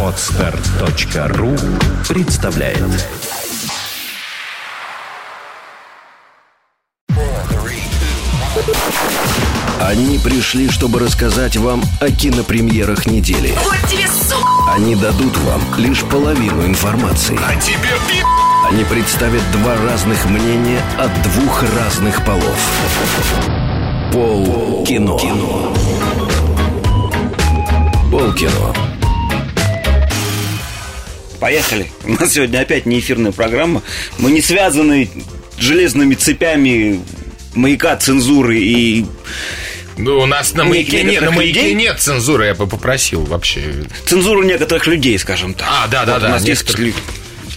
Отстар.ру представляет Они пришли, чтобы рассказать вам о кинопремьерах недели. Вот тебе, сука! Они дадут вам лишь половину информации. А тебе пи***! Они представят два разных мнения от двух разных полов. Пол кино. Пол кино. Поехали. У нас сегодня опять не эфирная программа. Мы не связаны железными цепями маяка цензуры и Ну, у нас на маяке нет, на маяке людей? нет цензуры, я бы попросил вообще. цензуру некоторых людей, скажем так. А, да, да, Вот да, У нас некоторых. есть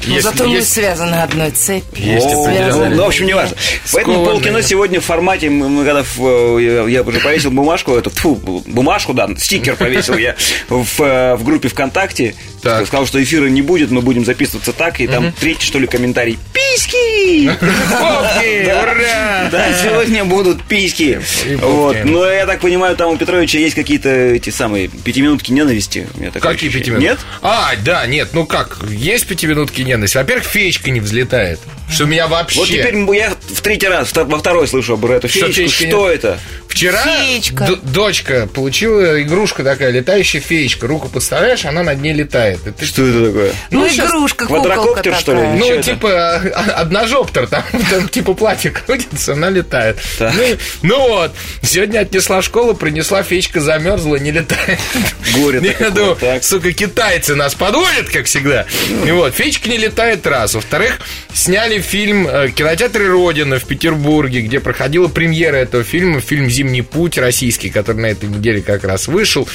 Ну, Есть- зато мы есть- связаны одной цепью. Есть О, определенные- Ну, в общем, не важно. Поэтому полкино сегодня в формате, мы, мы когда в, э, я, я уже повесил бумажку, эту, тьфу, бумажку, да, стикер повесил я в, э, в группе ВКонтакте. Так. Сказал, что эфира не будет, мы будем записываться так, и там третий, что ли, комментарий. Письки! Попки, Да. ура! Да, сегодня будут письки. Вот. Но я так понимаю, там у Петровича есть какие-то эти самые пятиминутки ненависти. Какие пятиминутки? Нет? А, да, нет, ну как, есть пятиминутки ненависти. Во-первых, феечка не взлетает. Что меня вообще... Вот теперь я в третий раз, во второй слышу про эту Что феечку. феечка Что это? Вчера Феечка. д- дочка получила игрушку такая, летающая феечка. Руку подставляешь, она над ней летает. Ты- Что это такое? Ну, Ну, игрушка, квадрокоптер, что ли? такая. Чё Ну, это? типа, а, одножоптер, там, там типа платье крутится, она летает. Так. Ну, ну вот, сегодня отнесла в школу, принесла, феечка замерзла, не летает. Горе Я думаю, так. сука, китайцы нас подводят, как всегда. И вот, феечка не летает раз. Во-вторых, сняли фильм э, в кинотеатре «Родина» в Петербурге, где проходила премьера этого фильма, фильм «Зимний путь» российский, который на этой неделе как раз вышел.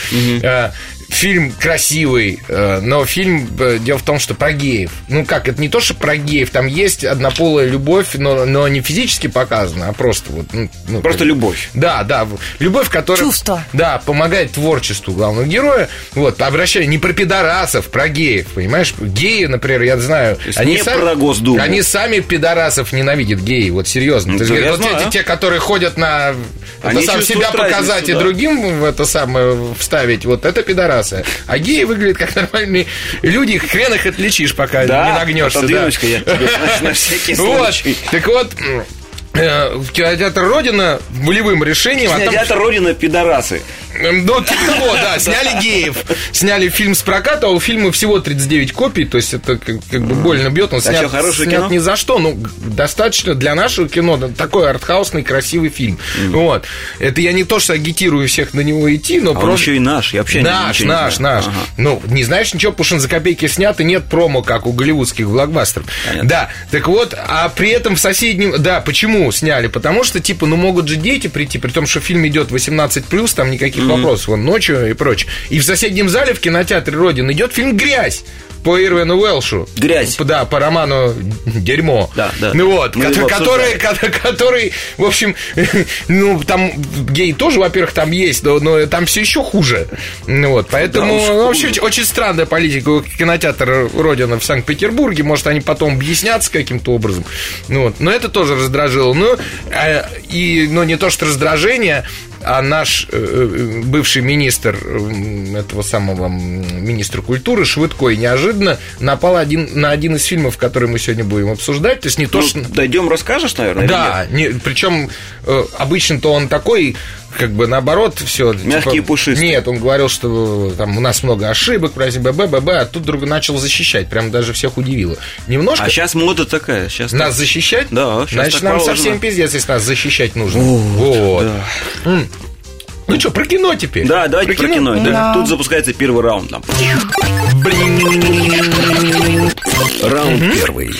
Э, Фильм красивый, э, но фильм, э, дело в том, что про геев. Ну как, это не то, что про геев, там есть однополая любовь, но, но не физически показана, а просто вот... ну, ну, Просто как- любовь. да, да, любовь, которая... Чувство. Да, помогает творчеству главного героя. Вот, обращаю не про пидорасов, про геев, понимаешь? Геи, например, я знаю... есть не про Госдуму. Они сами пидорасов ненавидят, геи, вот серьезно. Ну, То есть, да, я вот эти, те, которые ходят на... Они это сам себя показать разницу, и да. другим это самое вставить, вот это пидорасы. А геи выглядят как нормальные люди, хрен их отличишь, пока Да, не нагнешься. да. я тебе на- на всякий Вот, случай. так вот, м, э, в кинотеатр Родина волевым решением... а там- Кинотеатр Родина пидорасы. Ну, типа того, да, сняли геев. Сняли фильм с проката, а у фильма всего 39 копий, то есть это как, как бы больно бьет. Он снят, чё, хорошее снят кино? ни за что, ну, достаточно для нашего кино, да, такой артхаусный, красивый фильм. Вот. Это я не то, что агитирую всех на него идти, но А он просто... еще и наш. Я вообще Наш, не наш, наш. Ага. Ну, не знаешь ничего, потому что за копейки снят, и нет промо, как у голливудских блокбастеров. Понятно. Да, так вот, а при этом в соседнем... Да, почему сняли? Потому что, типа, ну, могут же дети прийти, при том, что фильм идет 18+, там никаких вопросов, вон, ночью и прочее. И в соседнем зале в кинотеатре Родин идет фильм «Грязь» по Ирвину Уэлшу. «Грязь». Да, по роману «Дерьмо». Да, да. Ну вот, Мы который, ко- который, в общем, ну, там гей тоже, во-первых, там есть, но, но там все еще хуже. Ну вот, поэтому уж ну, вообще очень, странная политика у кинотеатра Родина в Санкт-Петербурге. Может, они потом объяснятся каким-то образом. Ну, вот. Но это тоже раздражило. Ну, э, и, ну, не то, что раздражение, а наш э, э, бывший министр этого самого министра культуры Швыдкой неожиданно напал один, на один из фильмов, который мы сегодня будем обсуждать. То есть не то, Ну, что... дойдем, расскажешь, наверное? Да, не, причем э, обычно-то он такой, как бы наоборот, все. Мягкий и пушистый. Нет, он говорил, что там у нас много ошибок, праздник ББ, ББ, а тут друга начал защищать. Прям даже всех удивило. Немножко А сейчас мода такая. Сейчас нас защищать? Да, Значит, так нам положено. совсем пиздец, если нас защищать нужно. вот. М. Ну что, про кино теперь? Да, давайте про кино. Да, Да. Тут запускается первый раунд. Там. Раунд первый.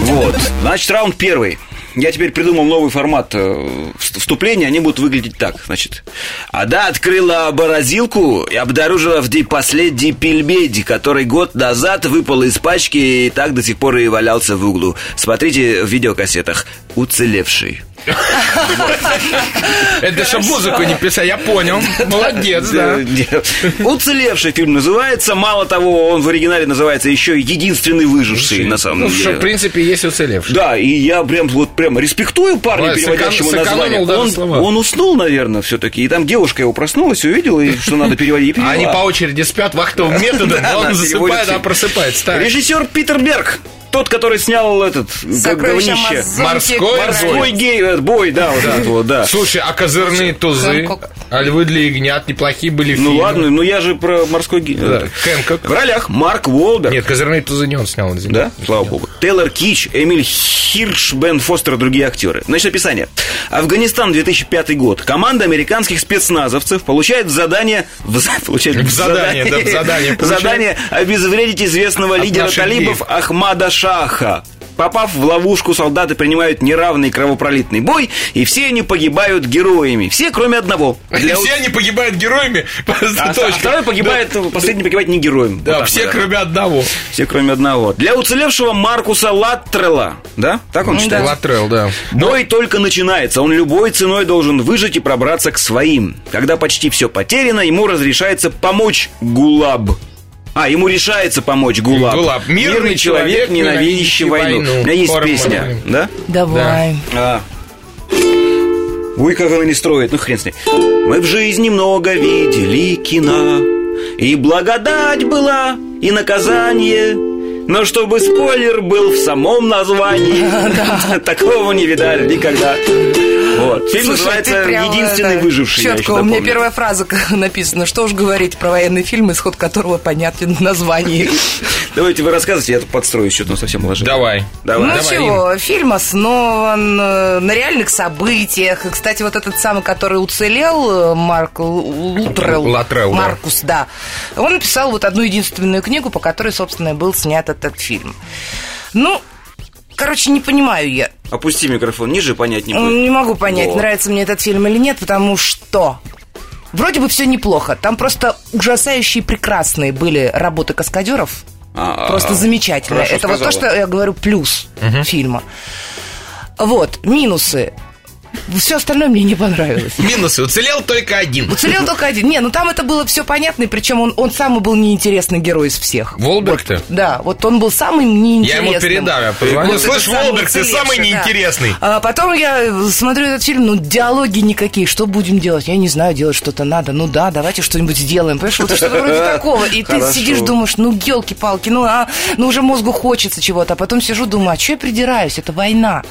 Вот. Значит, раунд первый. Я теперь придумал новый формат э, вст- вступления. Они будут выглядеть так. Значит, Ада открыла морозилку и обнаружила в ней последний пельмень, который год назад выпал из пачки и так до сих пор и валялся в углу. Смотрите в видеокассетах. Уцелевший. Это чтобы музыку не писать, я понял. Молодец, да. Уцелевший фильм называется. Мало того, он в оригинале называется еще «Единственный выживший», на самом Ну, что, в деле. принципе, есть уцелевший. Да, и я прям вот прям респектую парня, переводящему название. Он, уснул, наверное, все-таки. И там девушка его проснулась, увидела, и что надо переводить. Они по очереди спят вахтовым методом, он засыпает, а просыпается. Режиссер Питер Берг. Тот, который снял этот Сокровища говнище. Амазонки. Морской Морской гей, э, бой, да, вот этот вот, да. Слушай, а козырные тузы, Хэнкок. а львы для ягнят неплохие были Ну фильмы. ладно, ну я же про морской гей. Да, Хэнкок. В ролях Марк Уолберг. Нет, козырные тузы не он снял, извини. Да? Слава богу. Тейлор Кич, Эмиль Хирш, Бен Фостер и другие актеры. Значит, описание. Афганистан, 2005 год. Команда американских спецназовцев получает в задание... В, за- получает В задание, да, в задание получает. Задание обезвредить известного лидера талибов Ахмада Шаха. Попав в ловушку, солдаты принимают неравный кровопролитный бой, и все они погибают героями. Все, кроме одного. Для все они погибают героями. А точка. второй погибает, последний погибает не героем. Да, Вот все, кроме одного. все, кроме одного. Для уцелевшего Маркуса Латтрелла, да? Так он читается? Латрел, да. Бой только начинается. Он любой ценой должен выжить и пробраться к своим. Когда почти все потеряно, ему разрешается помочь Гулаб. А, ему решается помочь Гулаб. Гулаб. Мирный человек, ненавидящий ненавидящий войну. войну. У меня есть Форма песня, да? Давай. А. Ой, как она не строит, ну хрен с ней. Мы в жизни много видели кино, и благодать была, и наказание. Но чтобы спойлер был в самом названии, такого не видали никогда. Вот. Фильм Слушай, называется ты прям, «Единственный это, выживший». я Четко, еще у меня первая фраза написана. Что уж говорить про военный фильм, исход которого понятен в названии. Давайте вы рассказывайте, я тут подстрою, что-то совсем уложил. Давай. Давай. Ну Давай, чего, фильм основан э, на реальных событиях. И, Кстати, вот этот самый, который уцелел, э, Марк Л- Лутрелл, Латрелл, да. Маркус, да. Он написал вот одну единственную книгу, по которой, собственно, и был снят этот фильм. Ну, короче, не понимаю я. Опусти микрофон ниже, понять не будет. Не могу понять, Вот. нравится мне этот фильм или нет, потому что вроде бы все неплохо. Там просто ужасающие прекрасные были работы каскадеров. А, Просто замечательно. хорошо Это вот то, сказала. что я говорю плюс фильма. Вот, минусы. Все остальное мне не понравилось. Минусы. Уцелел только один. Уцелел только один. Не, ну там это было все понятно, и причем он, он самый был неинтересный герой из всех. Волберг-то? Да, вот он был самый неинтересный. Я ему передам, я позвоню. Вот Слышь, Волберг, ты самый да. неинтересный. А потом я смотрю этот фильм, ну, диалоги никакие, что будем делать? Я не знаю, делать что-то надо. Ну да, давайте что-нибудь сделаем. Понимаешь, вот что-то вроде такого. И ты Хорошо. сидишь, думаешь, ну, елки-палки, ну, а, ну, уже мозгу хочется чего-то. А потом сижу, думаю, а что я придираюсь? Это война.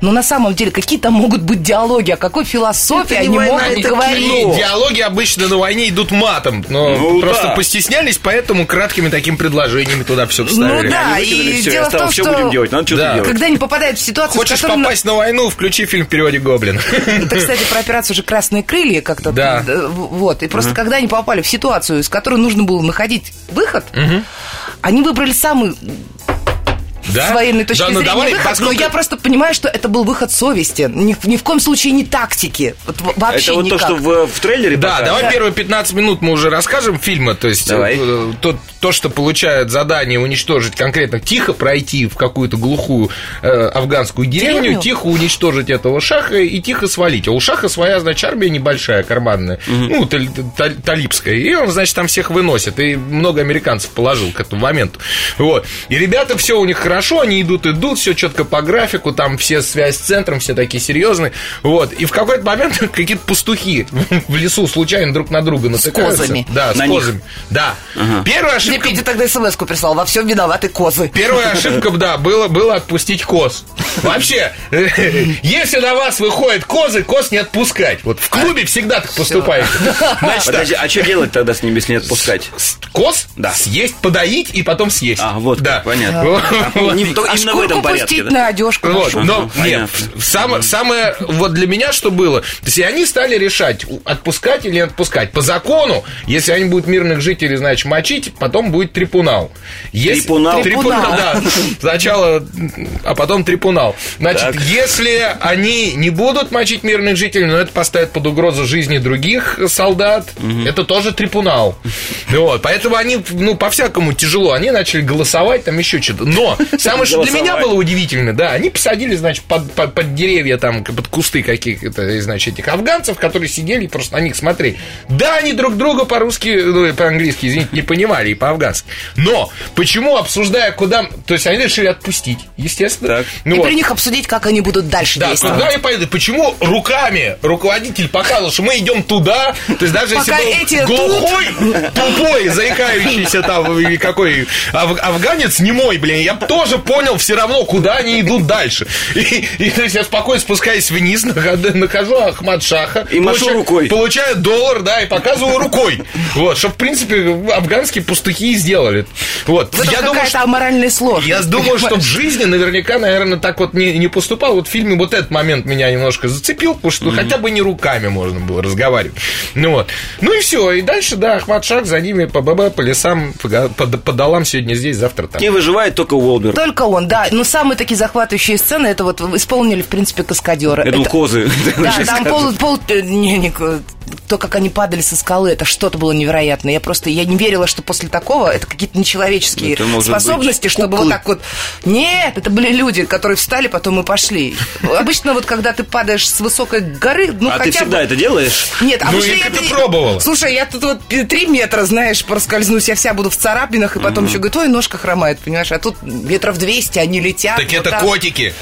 Но на самом деле, какие там могут быть диалоги, о какой философии Это не они война, могут это говорить? кино. Диалоги обычно на войне идут матом, но Ну просто да. постеснялись, поэтому краткими такими предложениями туда все Ну вставили. да, Они выкинули и всё, дело в том, «Всё что будем делать, надо что-то Да. делать. когда они попадают в ситуацию, Хочешь которой... попасть на войну, включи фильм в переводе Гоблин. Это, кстати, про операцию уже «Красные крылья» как-то. Да. э, Вот. И просто когда они попали в ситуацию, из которой нужно было находить выход, они выбрали самый Да? с военной точки Да, ну зрения давай, выход, поскольку- но я просто понимаю, что это был выход совести. Ни, в- ни в коем случае не тактики. Вот вообще Это вот никак. то, что в, в трейлере Да, показано? давай первые 15 минут мы уже расскажем фильма. То есть Давай. э, то, то, что получает задание уничтожить конкретно, тихо пройти в какую-то глухую э, афганскую деревню, Деревню? тихо уничтожить этого шаха и тихо свалить. А у шаха своя, значит, армия небольшая, карманная, ну, таль- таль- талибская. И он, значит, там всех выносит. И много американцев положил к этому моменту. Вот. И ребята, все у них хорошо, они идут, идут, все четко по графику, там все связь с центром, все такие серьезные. Вот. И в какой-то момент какие-то пастухи в лесу случайно друг на друга натыкаются. козами. Да, с На них. козами. Да. Первая Мне ошибка Петя тогда смс-ку прислал, во всем виноваты козы. Первая ошибка, да, было, было отпустить коз. Вообще, если на вас выходят козы, коз не отпускать. Вот в клубе всегда так поступаете. Значит, Подожди, а что делать тогда с ними, если не отпускать? с- коз Да. съесть, подоить и потом съесть. А, вот да. понятно. Не то- А именно в этом порядке, пустить да? на одежку. Вот, нашу. но Ага, нет, понятно. самое, самое вот для меня что было, то есть они стали решать, отпускать или не отпускать. По закону, если они будут мирных жителей, значит, мочить, потом будет трибунал. Если- Трибунал? Трибунал, да. Сначала, а потом трибунал. Значит, Так. если они не будут мочить мирных жителей, но это поставит под угрозу жизни других солдат, это тоже трибунал. Вот, поэтому они, ну, по-всякому тяжело. Они начали голосовать, там еще что-то. Но самое, что для меня было удивительно, да, они посадили, значит, под, под- под деревья, там, под кусты каких-то, значит, этих афганцев, которые сидели и просто на них смотрели. Да, они друг друга по-русски, ну, по-английски, извините, не понимали, и по-афгански. Но почему, обсуждая, куда... То есть они решили отпустить, естественно. Так. Ну, и вот. при них обсудить, как они будут дальше Да, действовать. куда они поедут? Почему руками руководитель показывал, что мы идем туда? То есть даже Пока если эти был глухой, тупой, заикающийся там какой аф- афганец не мой, блин, я б тоже понял все равно, куда они идут дальше. И, и, то есть я спокойно спускаюсь вниз, нахожу, Ахмад Шаха. И машу рукой. Получаю доллар, да, и показываю рукой. Вот, что, в принципе, афганские пустухи и сделали. Вот, В этом я думаю, какая-то что... аморальная сложность. Я думаю, что в жизни наверняка, наверное, так вот не, не поступал. Вот в фильме вот этот момент меня немножко зацепил, потому что хотя бы не руками можно было разговаривать. Ну вот. Ну и все. И дальше, да, Ахмад Шах за ними по ББ, по лесам, по, по, по долам сегодня здесь, завтра там. Не выживает только Уолберг. Только он, да. Но самые такие захватывающие сцены, это вот исполнили, в принципе, каскадеры. Это у козы. Да, там пол, пол э, не, не, то, как они падали со скалы, это что-то было невероятное. Я просто, я не верила, что после такого это какие-то нечеловеческие Это способности, быть чтобы куклы. вот так вот... Нет, это были люди, которые встали, потом и пошли. Обычно вот, когда ты падаешь с высокой горы, ну А ты хотя всегда бы... это делаешь? Нет, а Ну, я ты не- пробовала. Слушай, я тут вот три метра, знаешь, проскользнусь, я вся буду в царапинах, и потом еще говорит, ой, ножка хромает, понимаешь? А тут метров 200, они летят. Так вот это котики.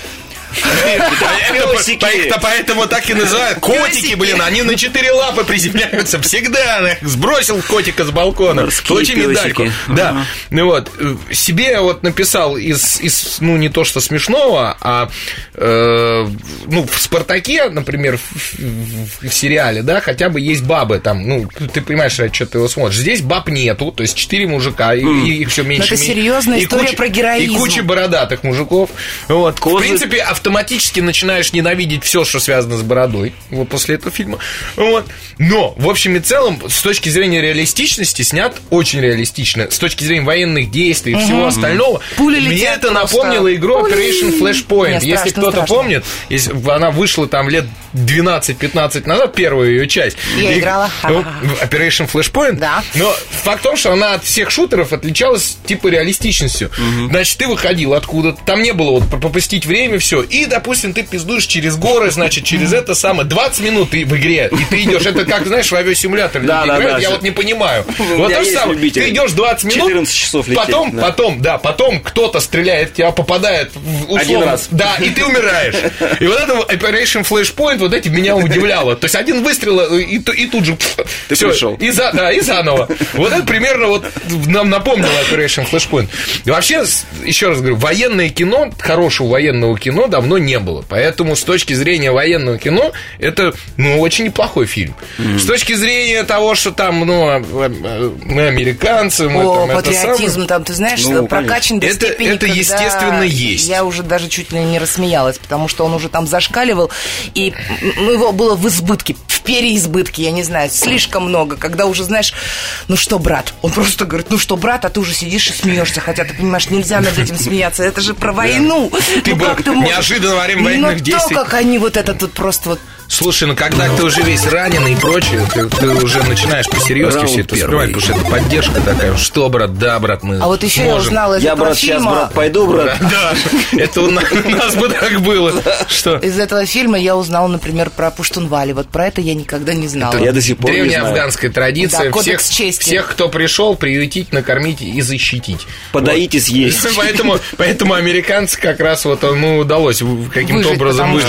Это Поэтому так и называют. Котики, блин, они на четыре лапы приземляются всегда. Сбросил котика с балкона. Получи медальку. Да. Ну вот. э, Себе я вот написал из, ну, не то что смешного, а э, ну, в Спартаке, например, в, сериале, да, хотя бы есть бабы там, ну, ты понимаешь, чего ты его смотришь. Здесь баб нету, то есть четыре мужика, и, их все меньше. это серьезная история про героизм. И куча бородатых мужиков. Вот. В принципе, автоматически начинаешь ненавидеть все, что связано с бородой вот после этого фильма. Вот. Но, в общем и целом, с точки зрения реалистичности, снят очень реалистично. С точки зрения военных действий и всего остального. Пули мне это просто. напомнило игру Пули. Operation Flashpoint. Если страшно, кто-то страшно. помнит, если она вышла там лет 12-15 назад, первая ее часть. Я И- играла. ну, в Operation Flashpoint. Да. Но факт в том, что она от всех шутеров отличалась типа реалистичностью. Значит, ты выходил откуда-то, там не было вот попустить время, все. И, допустим, ты пиздуешь через горы, значит, через это самое 20 минут ты в игре, и ты идешь. Это как, знаешь, в авиасимулятор Да, да, да, я вот не понимаю. Вот то же самое. Ты идешь 20 минут, 14 часов лететь, потом, да. потом, да, потом кто-то стреляет в тебя, попадает в условно, Один раз. Да, и ты умираешь. И вот это Operation Flashpoint, вот эти меня удивляло. То есть один выстрел, э, и, и тут же... Ты всё, пришел. И, за, да, и заново. Вот это примерно вот нам напомнило Operation Flashpoint. И вообще, еще раз говорю, военное кино, хорошего военного кино давно не было. Поэтому с точки зрения военного кино, это, ну, очень неплохой фильм. С точки зрения того, что там, ну, э, э, мы американцы, мы О, там это патриотизм самое. там, ты знаешь, Ну, прокачан до Это- степени, это естественно есть. Я уже даже чуть ли не рассмеялась, потому что он уже там зашкаливал, и его было в избытке, в переизбытке, я не знаю, слишком много, когда уже, знаешь, ну что, брат? Он просто говорит, ну что, брат, а ты уже сидишь и смеешься, хотя ты понимаешь, нельзя над этим смеяться, это же про войну. Ты ну, как ты можешь? неожиданно во время Ну, военных то, действий- как они вот это тут просто вот Слушай, ну когда ты уже весь раненый и прочее, ты, ты уже начинаешь по-серьезки все это воспринимать, потому что это поддержка такая. Что, брат, да, брат, мы А вот еще я сможем. узнала из Я, этого брат, сейчас, фильма... брат, пойду, брат. Да, это у нас, бы так было. Что? Из этого фильма я узнала, например, про Пуштунвали. Вот про это я никогда не знала. Я до сих пор Древняя афганская традиция. Всех, чести. всех, кто пришел, приютить, накормить и защитить. Подоить и съесть. Поэтому, поэтому американцы как раз вот ему удалось каким-то образом выжить.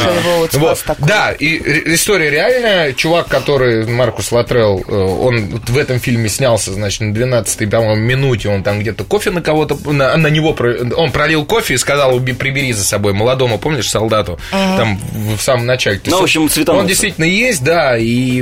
Да, и история реальная. Чувак, который, Маркус Латрелл, э, он в этом фильме снялся, значит, на 12-й, по-моему, минуте, он там где-то кофе на кого-то, на, на него, он пролил кофе и сказал, «Уби- прибери за собой молодому, помнишь, солдату, там в, в самом начале. Ну, в общем, он- цветанулся. Он действительно есть, да, и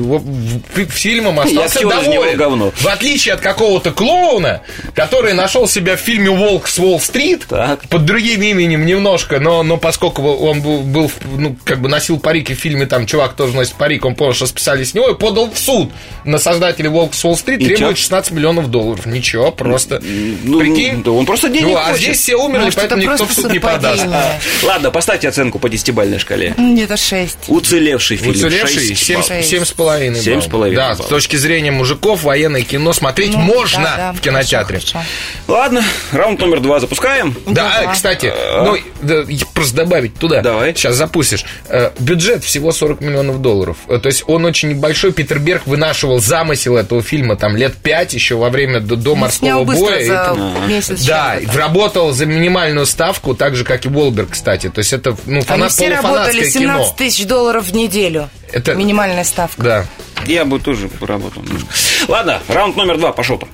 фильмом остался него доволен. говно. В отличие от какого-то клоуна, который нашел себя в фильме «Волк с Уолл-стрит», под другим именем немножко, но, но поскольку он был, был, ну, как бы носил парики в фильме там чувак тоже носит парик, он понял, что списали с него и подал в суд на создателей Волк с Уолл-стрит, требует чё? 16 миллионов долларов. Ничего, просто. Ну, Прикинь? да он просто денег Ну, а хочет. здесь все умерли, Может, поэтому это никто в просто суд не подаст. совпадение. Ладно, поставьте оценку по десятибальной шкале. Где-то 6. Уцелевший фильм. Уцелевший с половиной. Да, баллов. с точки зрения мужиков военное кино смотреть Ну, можно да, да, в кинотеатре. хорошо, хорошо. Ладно, раунд номер два запускаем. Да, Да. кстати, ну, да, просто добавить туда. Давай. Сейчас запустишь. Э, Бюджет всего 40 миллионов долларов. Э, То есть он очень небольшой. Питер Берг вынашивал замысел этого фильма там лет пять, еще во время до, до Он морского боя. И за это- месяц. Да, работал за минимальную ставку, так же, как и Уолберг, кстати. То есть это ну, Они фанат, все работали полуфанатское 17 кино. тысяч долларов в неделю. Это- Минимальная ставка. Да. Я бы тоже поработал немножко. Ладно, раунд номер два, пошел там.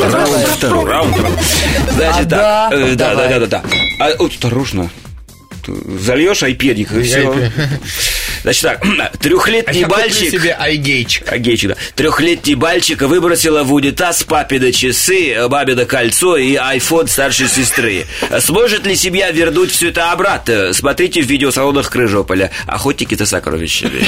Раунд второй. Раунд. Значит, А, так. да? Да, да, да, да, да. А, осторожно. Зальешь айпедик и все. Значит так, А трехлетний я куплю мальчик. себе айгейчик. Агейчик, да. Трехлетний мальчик выбросила в унитаз папины часы, бабино кольцо и айфон старшей сестры. Сможет ли семья вернуть все это обратно? Смотрите в видеосалонах Крыжополя. Охотники за сокровищами.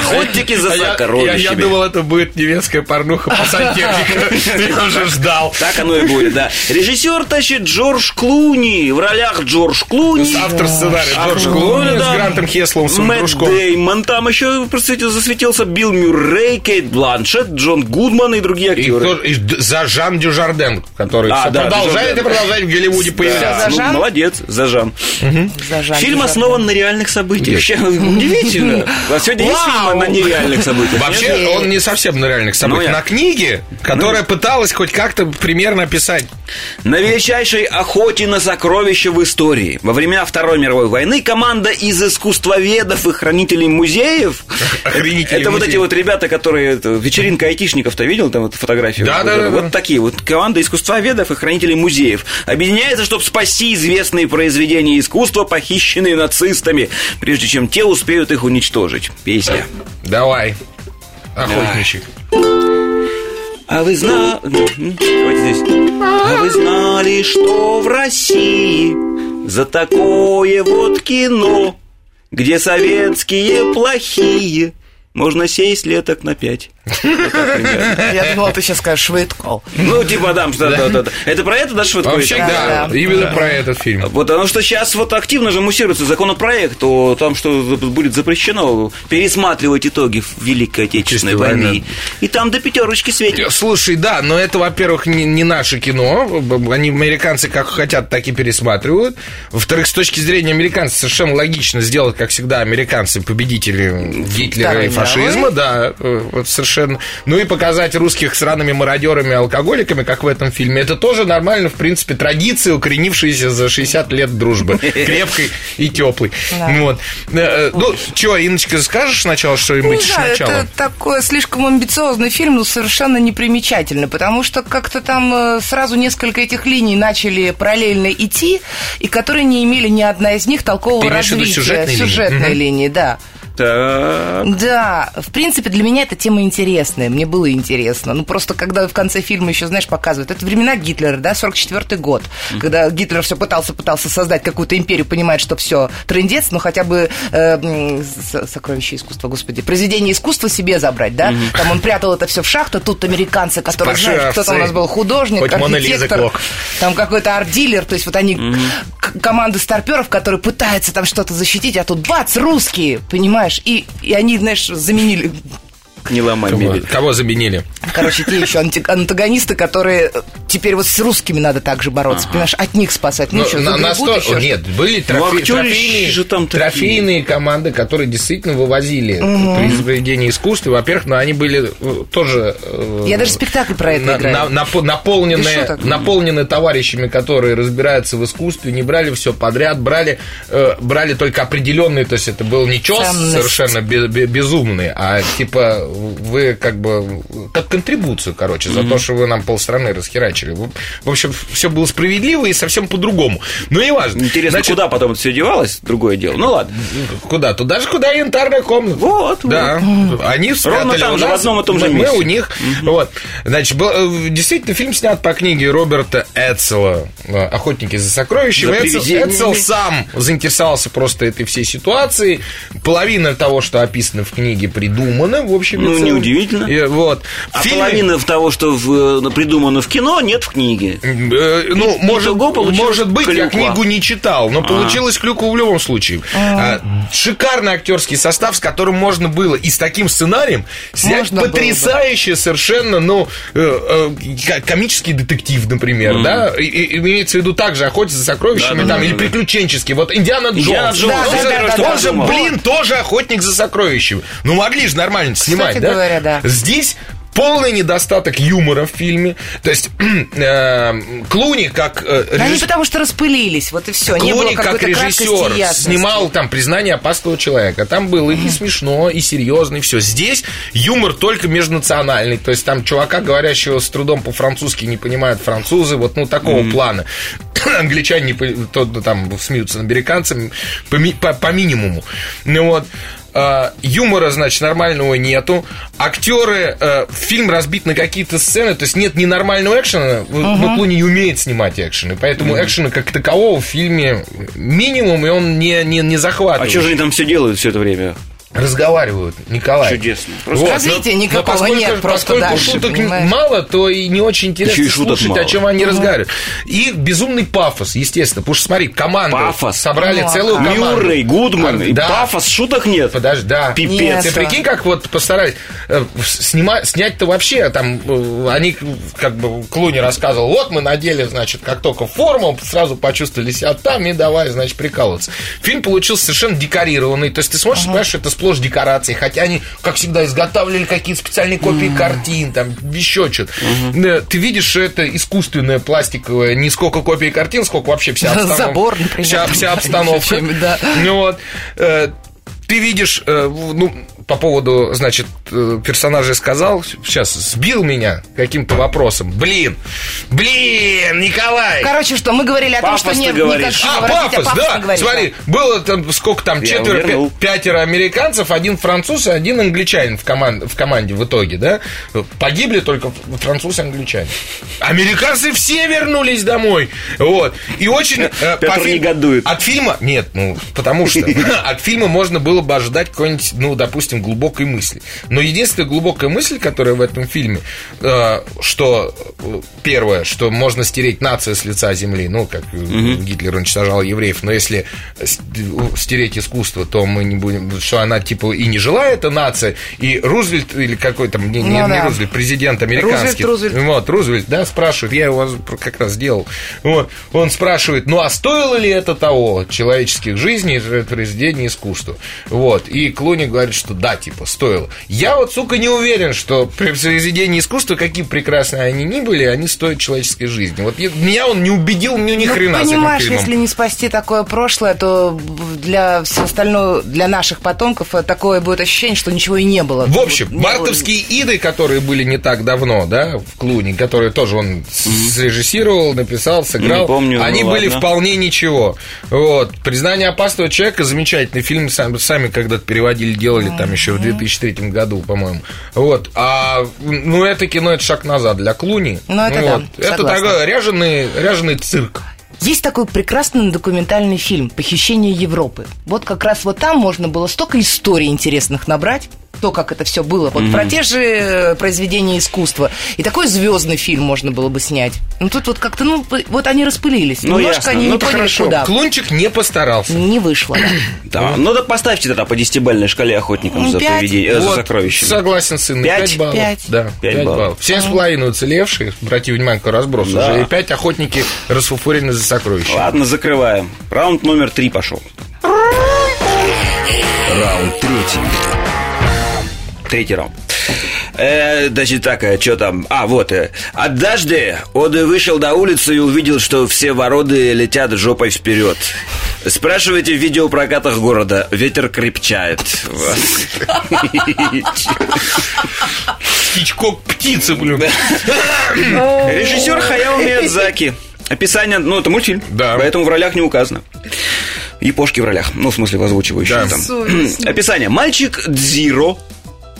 Охотники за А я- я, я сокровищами. думал, это будет немецкая порнуха по сантехнике. Ты уже ждал. Так оно и будет, да. Режиссер тащит Джордж Клуни. В ролях Джордж Клуни. Автор сценария Джордж Клуни, да. Грантом Хеслом, своим Мэтт дружком. Деймон, там еще просветил- засветился Билл Мюррей, Кейт Бланшет, Джон Гудман и другие И, актеры. кто- и Д- за Жан Дюжарден, который А, да, продолжает и Дюжарден. продолжает в Голливуде Да, появляться. ну, Зажан? молодец, зажан. Зажан, Фильм Зажан. основан на реальных событиях. Вообще удивительно. А сегодня есть фильмы на нереальных событиях? Вообще, он не совсем на реальных событиях. Ну, я- На книге, которая пыталась хоть как-то примерно описать. На величайшей охоте на сокровища в истории. Во времена Второй мировой войны команда из искусствоведов и хранителей музеев. Охранителей Это вот музеев. эти вот ребята, которые... вечеринка айтишников-то видел там вот фотографию? Да, Вот да, да, Вот да. такие вот. Команда искусствоведов и хранителей музеев. Объединяется, чтобы спасти известные произведения искусства, похищенные нацистами, прежде чем те успеют их уничтожить. Песня. Давай. Охотничек. А вы знали... Давайте здесь. А вы знали, что в России за такое вот кино, где советские плохие, можно сесть леток на пять. Я думала, ты сейчас скажешь Швейткол. Ну, типа, там, что да, да, да. Это про это, да, такое? Вообще, Да, да, да. именно про этот фильм. Вот, потому что сейчас вот активно же муссируется законопроект, то там что будет запрещено пересматривать итоги Великой Отечественной войны. И там до пятерочки светит. Слушай, да, но это, во-первых, не, не наше кино. Они, американцы, как хотят, так и пересматривают. Во-вторых, с точки зрения американцев, совершенно логично сделать, как всегда, американцы победители Гитлера и фашизма, да, э, вот совершенно. Ну и показать русских сраными мародерами, алкоголиками, как в этом фильме. Это тоже нормально, в принципе, традиция, укоренившаяся за 60 лет дружбы. Крепкой и теплой. Вот. Э, э, Ну, что, Инночка, скажешь сначала что-нибудь Не знаю, сначала? это такой слишком амбициозный фильм, но совершенно непримечательный, потому что как-то там э, сразу несколько этих линий начали параллельно идти, и которые не имели ни одна из них толкового развития. Мгм. линии, да. Так. Да, в принципе, для меня эта тема интересная, мне было интересно. Ну, просто когда в конце фильма еще, знаешь, показывают, это времена Гитлера, да, 44-й год, когда Гитлер все пытался, пытался создать какую-то империю, понимает, что все трендец, но хотя бы э, сокровище искусства, господи, произведение искусства себе забрать, да, там он прятал это все в шахту, тут американцы, которые, знаешь, кто там у нас был художник, Хоть архитектор, там какой-то арт-дилер, то есть вот они к- команда старперов, которые пытаются там что-то защитить, а тут бац, русские, понимаешь, и, и они, знаешь, заменили, Не ломай Кого, мебель. кого заменили? короче, те еще антагонисты, которые теперь вот с русскими надо также бороться, понимаешь, от них спасать, ну, Ну, что, на, еще? Нет, были Ну, трофе- актеры трофейные, же там такие. трофейные команды, которые действительно вывозили произведения искусства. Во-первых, но они были э, тоже... э, Я даже спектакль про это на- играю. на- наполнены, товарищами, которые разбираются в искусстве, не брали все подряд, брали, э, брали только определенные, то есть это был не чес совершенно бе- бе- безумный, а типа вы как бы как контрибуцию, короче, за то, что вы нам полстраны расхерачили. В общем, все было справедливо и совсем по-другому. Но не важно. Интересно, Значит, куда потом это все девалось? Другое дело. Ну ладно. Куда? Туда же, куда янтарная комната. Вот, Да. Они спрятали там у же, в одном и том же мы месте. у них. Вот. Значит, был, э, действительно, фильм снят по книге Роберта Эцела э, «Охотники за сокровищами». За. Эцел сам заинтересовался просто этой всей ситуацией. Половина того, что описано в книге, придумано, в общем. И Ну, неудивительно. И вот. А фильме- половина того, что в, э, придумано в кино, нет в книге. Э, Ну, может, Итого получилось может быть, я клюква. книгу не читал, но получилось клюква в любом случае. А, Шикарный актерский состав, с которым можно было и с таким сценарием снять Можно было бы. потрясающий совершенно, ну, э, э, ко- комический детектив, например, да? И- и- имеется в виду также охотиться за сокровищами Да, да, там, да, или да. приключенческий. Вот Индиана Джонс. Индиана Джонс, Он да, же- да, да, он да, же, да. блин, тоже охотник за сокровищами. Ну, могли же нормально снимать, да? говоря, да. Здесь полный недостаток юмора в фильме. То есть э, Клуни как э, Да они потому что распылились, вот и все. Не было Клуни как режиссер снимал там признание опасного человека. Там было и смешно, и серьезно, и все. Здесь юмор только межнациональный. То есть там чувака, говорящего с трудом по-французски, не понимают французы. Вот ну такого плана. Англичане то, там смеются над американцами по, по- по минимуму. Ну вот. А, юмора, значит, нормального нету. Актеры, э, фильм разбит на какие-то сцены, то есть нет ни нормального экшена, но Клуни не умеет снимать экшены, поэтому экшена как такового в фильме минимум, и он не, не, не А захватывает. что же они там все делают все это время? Разговаривают, Николай. Чудесно. Просто Вот, Развития но- но никакого поскольку- нет, просто поскольку дальше, шуток понимаешь? мало, то и не очень интересно Еще слушать, мало. о чем они разговаривают. И безумный пафос, естественно. Потому что, смотри, команду Пафос. собрали Ну, целую команду. Мюррей, Гудман, А, и да. пафос, шуток нет. Подожди, да. Пипец. Нет. Ты прикинь, как вот постарались э, снима- снять-то вообще, там, э, они, как бы, Клуни рассказывал, вот мы надели, значит, как только форму, сразу почувствовали себя там и давай, значит, прикалываться. Фильм получился совершенно декорированный, то есть ты смотришь, понимаешь, что это сплошь декорации, хотя они, как всегда, изготавливали какие-то специальные копии картин, там, еще что-то. Э, Ты видишь, что это искусственная пластиковая, не сколько копий картин, сколько вообще вся обстановка. Забор, например, Вся, вся обстановка. Ну вот, э, ты видишь, э, ну, по поводу, значит, э, персонажа сказал, сейчас сбил меня каким-то вопросом. Блин, блин, Николай! Короче, что мы говорили о том, что нет говоришь. А, никакого развития, пафос, пафос да. не говоришь, Смотри, было там сколько там, Я четверо, пятеро американцев, один француз и один англичанин в, коман- в команде в итоге, да? Погибли только француз и англичанин. Американцы все вернулись домой. Вот. И очень... э, Петр негодует. От фильма... Нет, ну, потому что от фильма можно было бы ожидать какой-нибудь, ну, допустим, глубокой мысли. Но единственная глубокая мысль, которая в этом фильме, э, что э, первое, что можно стереть нацию с лица земли, ну, как э, Гитлер уничтожал евреев, но если стереть искусство, то мы не будем, что она, типа, и не жила эта нация, и Рузвельт, или какой-то, не, не- Ну не да. Рузвельт, президент американский. Рузвельт, Рузвельт. Вот, Рузвельт, да, спрашивает, я его как раз сделал. Вот, он спрашивает, ну а стоило ли это того, человеческих жизней, произведения искусства? Вот, и Клуни говорит, что да, типа, стоило. Я вот, сука, не уверен, что произведения искусства, какие прекрасные они ни были, они стоят человеческой жизни. Вот я- меня он не убедил ни, ни Ну, хрена понимаешь, если не спасти такое прошлое, то для все остальное, для наших потомков э, такое будет ощущение, что ничего и не было. В общем, Вот не было. мартовские иды, которые были не так давно, да, в Клуни, которые тоже он срежиссировал, написал, сыграл, Не помню, ну они были ладно. вполне ничего. Вот. Признание опасного человека замечательный фильм, сами, сами когда-то переводили, делали там еще в 2003 году, по-моему. Вот. А ну это кино, это шаг назад для Клуни. Ну, это да, вот. Это согласна. такой ряженый, ряженый цирк. Есть такой прекрасный документальный фильм «Похищение Европы». Вот как раз вот там можно было столько историй интересных набрать, то, как это все было, вот про те же э, произведения искусства. И такой звездный фильм можно было бы снять. Ну тут вот как-то, ну, вот они распылились. Ну, Немножко ясно. они Ну, не поняли, хорошо. куда. Клунчик не постарался. Не вышло. да. Да. Ну да поставьте тогда по десятибальной шкале охотникам Ну, за, пять. поведение, э, за Вот, сокровищами. Согласен, сын. Пять? 5 баллов. Пять. Да, Пять 5 баллов. баллов. Семь с половиной уцелевшие, обрати внимание, какой разброс Да. уже. И 5 охотники расфуфурены за сокровища. Ладно, закрываем. Раунд номер три пошел. Раунд третий. Третий раунд. Э, значит, так, что там? А, вот. Э, однажды он вышел на улицу и увидел, что все вороны летят жопой вперед. Спрашивайте в видеопрокатах города. Ветер крепчает. Хичкок птица, блин. Режиссер Хаяо Миядзаки. Описание, ну, это мультфильм, Да. поэтому в ролях не указано. Япошки в ролях, ну, в смысле, в озвучивающих Да. там. Описание. Мальчик Дзиро,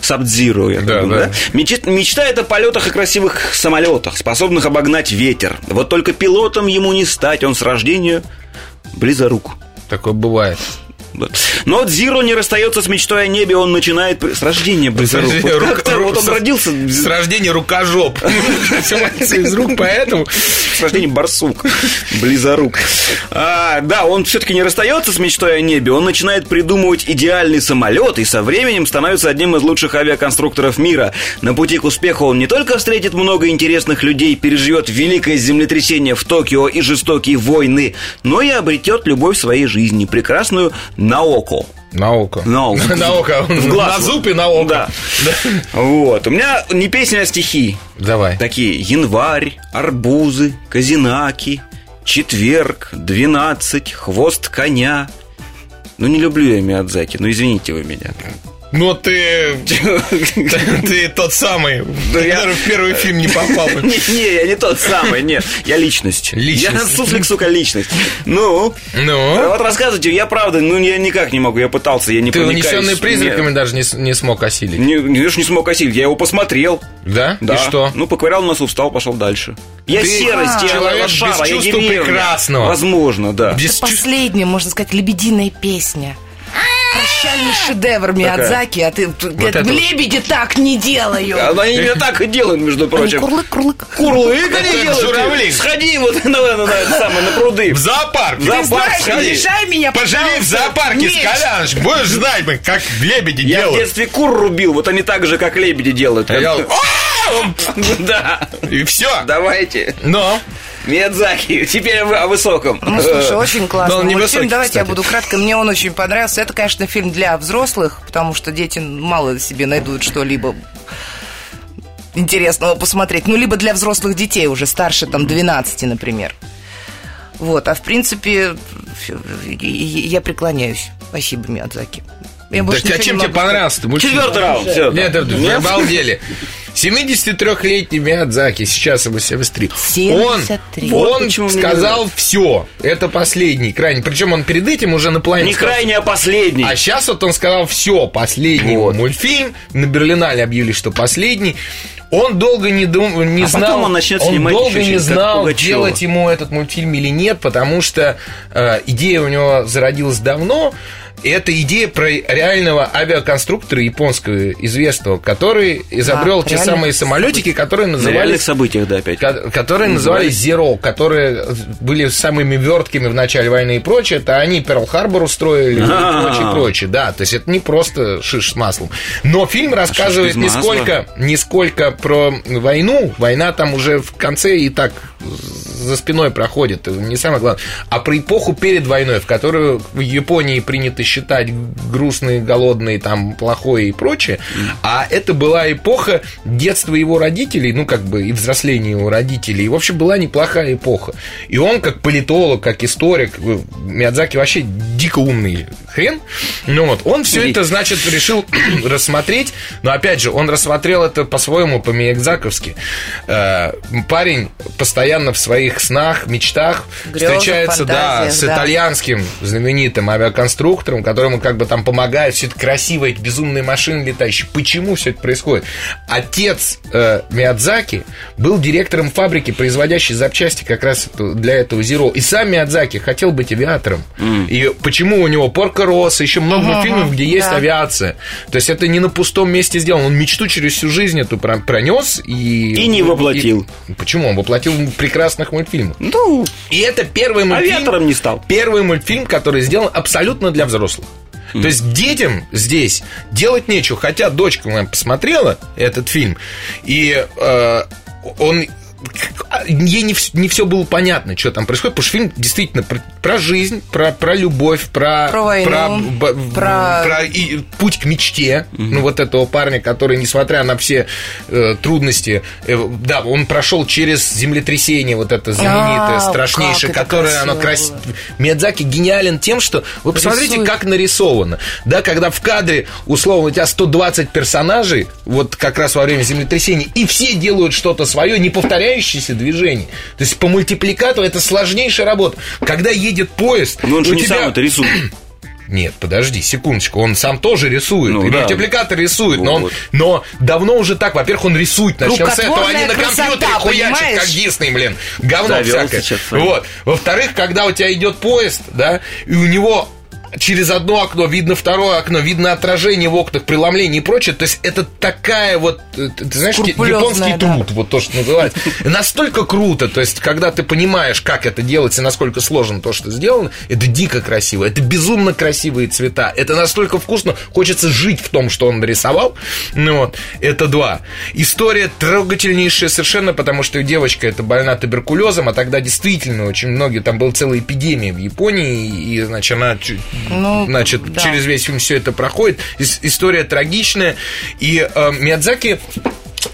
Сабдзиро, я Да, думаю, да. да? Мечет- мечтает о полетах и красивых самолетах, способных обогнать ветер. Вот только пилотом ему не стать, он с рождения близорук. Такое бывает. Вот. Но Дзиро не расстается с мечтой о небе, он начинает с рождения близорук. Вот Рука- как-то вот он с- родился С рождения рукожоп. Все из рук, поэтому... с рождения барсук, близорук. А, да, он все-таки не расстается с мечтой о небе, он начинает придумывать идеальный самолет и со временем становится одним из лучших авиаконструкторов мира. На пути к успеху он не только встретит много интересных людей, переживет великое землетрясение в Токио и жестокие войны, но и обретет любовь своей жизни, прекрасную Наоко. На око. На око. На око. В глаз. На зуб и на око. Да. Вот. У меня не песня, а стихи. Давай. Такие январь, арбузы, казинаки, четверг, двенадцать, хвост коня. Ну, не люблю я Миядзаки, ну извините вы меня. Ну ты... Ты тот самый, который в первый фильм не попал. Не, не, я не тот самый, нет, я личность. Личность. Я суфлик, сука, личность. Ну, Ну? вот рассказывайте, я правда, ну я никак не могу, я пытался, я не Ты унесенный призраками даже не, смог осилить. Не, не, не смог осилить, я его посмотрел. Да? Да. И что? Ну, поковырял носу, встал, пошел дальше. Я Ты серость, я человек лошара, без я чувства прекрасного. Возможно, да. Без Это последняя, можно сказать, лебединая песня. Прощальный шедевр Миядзаки, а ты говорит, вот. лебеди так не делают. Они именно так и делают, между Они прочим. курлык, курлык. Курлык Как они делают. журавли. Сходи вот на, на, на, это самое, на пруды. В зоопарк. В зоопарк знаешь, сходи. не лишай меня, Поживи в зоопарке с меч. Коляныч. Будешь знать, как лебеди Я в делают. детстве кур рубил, вот они так же, как лебеди делают. А Да. И все. Давайте. Но. Миядзаки, теперь о высоком. Ну, слушай, очень классный Но он мультфильм. невысокий, Давайте я кстати. буду кратко. Мне он очень понравился. Это, конечно, фильм для взрослых, потому что дети мало себе найдут что-либо интересного посмотреть. Ну, либо для взрослых детей уже, старше там 12, например. Вот, а в принципе, я преклоняюсь. Спасибо, Миядзаки. Я Да а не чем тебе могу сказать. понравился мультфильм? Четвертый раунд, все. Нет, вы обалдели. 73-летний Миядзаки, сейчас ему 73. 73. Он, Вот он сказал все. Это последний, крайний. Причем он перед этим уже на плане Не сказал, крайний, а последний. А сейчас вот он сказал все, последний Вот. мультфильм. На Берлинале объявили, что последний. Он долго не, дум, не А знал, он начнет снимать долго не знал, делать ему этот мультфильм или нет, потому что э, идея у него зародилась давно. И это идея про реального авиаконструктора японского известного, который изобрел Да, те самые самолетики, которые На назывались реальных событиях, да, опять. ко- которые назывались Zero, которые были самыми верткими в начале войны и прочее, это они Перл-Харбор устроили и прочее, прочее. Да, то есть это не просто шиш с маслом. Но фильм рассказывает без не масла? сколько, не сколько про войну, война там уже в конце и так за спиной проходит, не самое главное, а про эпоху перед войной, в которую в Японии принято считать грустной, голодной, там, плохой и прочее, а это была эпоха детства его родителей, ну, как бы, и взросления его родителей, и, в общем, была неплохая эпоха. И он, как политолог, как историк, э, Миядзаки вообще дико умный хрен, ну вот, он все это, значит, решил рассмотреть, но, опять же, он рассмотрел это по-своему, по-миядзаковски. Э, Парень постоянно в своих снах, мечтах Грезах, встречается, да, с да. итальянским знаменитым авиаконструктором, которому как бы там помогает все это красиво, эти безумные машины летающие. Почему все это происходит? Отец э, Миядзаки был директором фабрики, производящей запчасти как раз для этого Зеро. И сам Миядзаки хотел быть авиатором. И почему у него Порко Росса, еще много Ага, мультфильмов, где есть да. авиация. То есть это не на пустом месте сделано. Он мечту через всю жизнь эту про- пронес и... И не воплотил. и- почему? Он воплотил в прекрасных мультфильмах. Ну, И это первый мультфильм... авиатором не стал. Первый мультфильм, который сделан абсолютно для взрослых. То есть детям здесь делать нечего. Хотя дочка моя посмотрела этот фильм, и э, он ей не, не все было понятно, что там происходит, потому что фильм действительно про- про жизнь, про, про любовь, про... Про войну, Про, про- про и путь к мечте. Ну, вот этого парня, который, несмотря на все э, трудности, э, да, он прошел через землетрясение, вот это знаменитое, А, страшнейшее, как которое оно красиво. Миядзаки гениален тем, что вы посмотрите, Рисует. как нарисовано. Да, когда в кадре, условно, у тебя 120 персонажей, вот как раз во время землетрясения, и все делают что-то свое, не повторяющееся движение. То есть по мультипликатору это сложнейшая работа. Когда едет поезд, Но он же у не тебя- сам это рисует. нет, подожди, секундочку, он сам тоже рисует, Ну, и да. мультипликатор рисует, но, он, Вот. но давно уже так, во-первых, он рисует, начнем с этого, они на компьютере хуячат, понимаешь? как Дисней, блин, говно Завел всякое. Вот. Во-вторых, когда у тебя идет поезд, да, и у него через одно окно видно второе окно, видно отражение в окнах, преломление и прочее. То есть это такая вот, э, ты знаешь, японский да. труд, вот то, что называется. Настолько круто, то есть когда ты понимаешь, как это делается, и насколько сложно то, что сделано, это дико красиво, это безумно красивые цвета, это настолько вкусно, хочется жить в том, что он нарисовал. Ну вот, это два. История трогательнейшая совершенно, потому что девочка эта больна туберкулезом, а тогда действительно очень многие, там была целая эпидемия в Японии, и, значит, она чуть- Ну, значит, да. через весь фильм все это проходит. Ис- история трагичная. И э, Миядзаки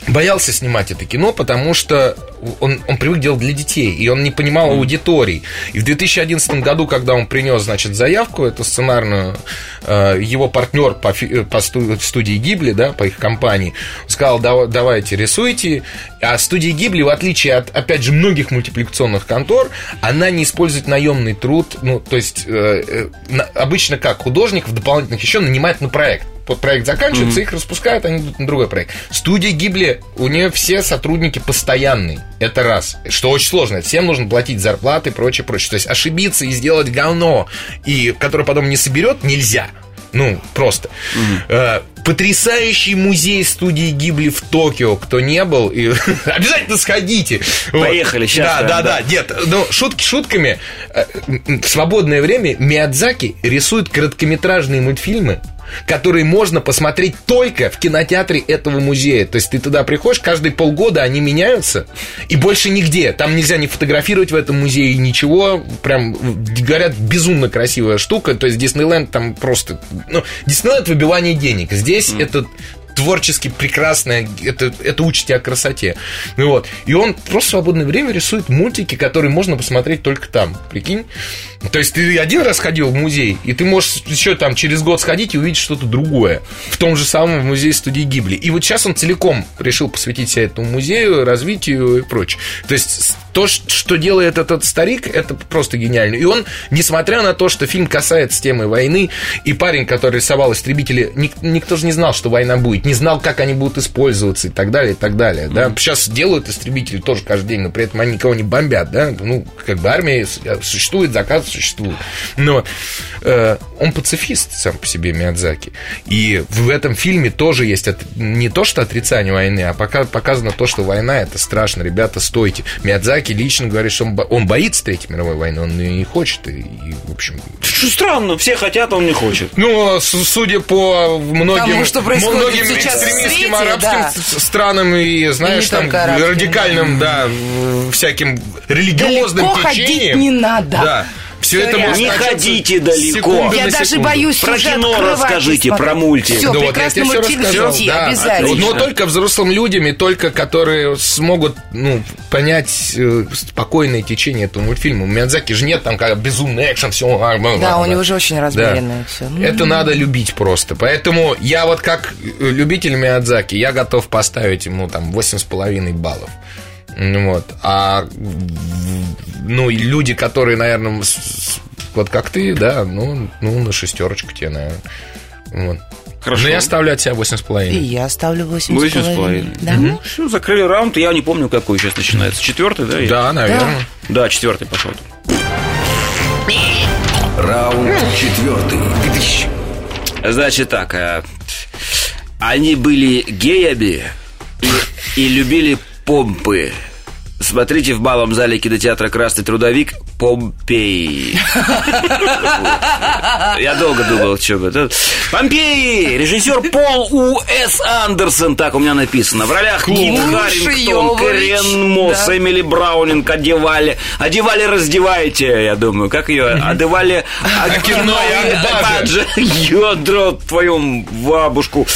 боялся снимать это кино, потому что он, он привык делать для детей, и он не понимал аудиторий. И в 2011 году, когда он принес, значит, заявку, эту сценарную, э, его партнер по, фи- по сту- студии Гибли, да, по их компании, сказал, «Дава- давайте рисуйте. А студия Гибли, в отличие от, опять же, многих мультипликационных контор, она не использует наемный труд, ну, то есть, э, э, обычно как художников дополнительных еще нанимают на проект. Вот проект заканчивается, их распускают, они идут на другой проект. Студия Гибли, у нее все сотрудники постоянные. Это раз. Что очень сложно. Всем нужно платить зарплаты и прочее, прочее. То есть ошибиться и сделать говно, и которое потом не соберет, нельзя. Ну, просто. Э, Потрясающий музей студии Гибли в Токио. Кто не был, и обязательно сходите. Вот. Поехали, щас Да, прям, да, да. да. Нет, ну, шутки шутками. Э, В свободное время Миядзаки рисует короткометражные мультфильмы, которые можно посмотреть только в кинотеатре этого музея. То есть ты туда приходишь, каждые полгода они меняются, и больше нигде. Там нельзя не фотографировать в этом музее ничего. Прям, говорят, безумно красивая штука. То есть Диснейленд там просто... Ну, Диснейленд выбивание денег. Здесь это творчески прекрасное, это, это учит тебя красоте. Ну вот. И он просто в свободное время рисует мультики, которые можно посмотреть только там. Прикинь? То есть ты один раз ходил в музей, и ты можешь еще там через год сходить и увидеть что-то другое. В том же самом музее студии Гибли. И вот сейчас он целиком решил посвятить себя этому музею, развитию и прочее. То есть то, что делает этот старик, это просто гениально. И он, несмотря на то, что фильм касается темы войны, и парень, который рисовал истребители, ник- никто же не знал, что война будет, не знал, как они будут использоваться и так далее, и так далее. Да? Сейчас делают истребители тоже каждый день, но при этом они никого не бомбят, да? Ну, как бы армия с- существует, заказ существует. Но э, он пацифист сам по себе, Миядзаки. И в этом фильме тоже есть от- не то, что отрицание войны, а пока показано то, что война это страшно, ребята, стойте. Миядзаки лично говорит, что он, бо- он боится Третьей мировой войны, он ее не хочет. И, и, в общем, Что странно, все хотят, а он не хочет. ну, с- судя по многим, Тому, что многим экстремистским свете, арабским да. странам и, знаешь, не там арабским, радикальным, да, м, всяким религиозным Далеко ходить течением. не надо. Да. Все это. Не ходите далеко. Я даже секунду. боюсь Про кино расскажите, про мультик. Все, Да вот я мультфильм рассказал, да. обязательно. Но только взрослым людям и только которые смогут ну, понять э, спокойное течение этого мультфильма. У Миядзаки же нет там как безумный экшен, все. Да, у него же очень размеренное. Ну. Это надо любить просто. Поэтому я вот как э, любитель Миядзаки, я готов поставить ему там 8,5 баллов. Ну Вот. А ну, и люди, которые, наверное, с- с- вот как ты, да, ну, ну на шестерочку тебе, наверное. Вот. Хорошо. Но я ставлю от себя 8,5. И я ставлю 8,5. Восемь с половиной. Да? Ну, все, закрыли раунд. Я не помню, какой сейчас начинается. Четвертый, да? Да, наверное. Да, четвертый пошел. Раунд четвертый. Значит так, э, они были геями и, и любили помпы. Смотрите в малом зале кинотеатра «Красный трудовик» Помпей. Я долго думал, что бы это. Помпей! Режиссер Пол У. С. Андерсон, так у меня написано. В ролях Кит Харрингтон, Кэрен Мосс, Эмили Браунинг одевали. Одевали, раздевайте, я думаю. Как ее? Одевали... Баджи. Ядро твою бабушку.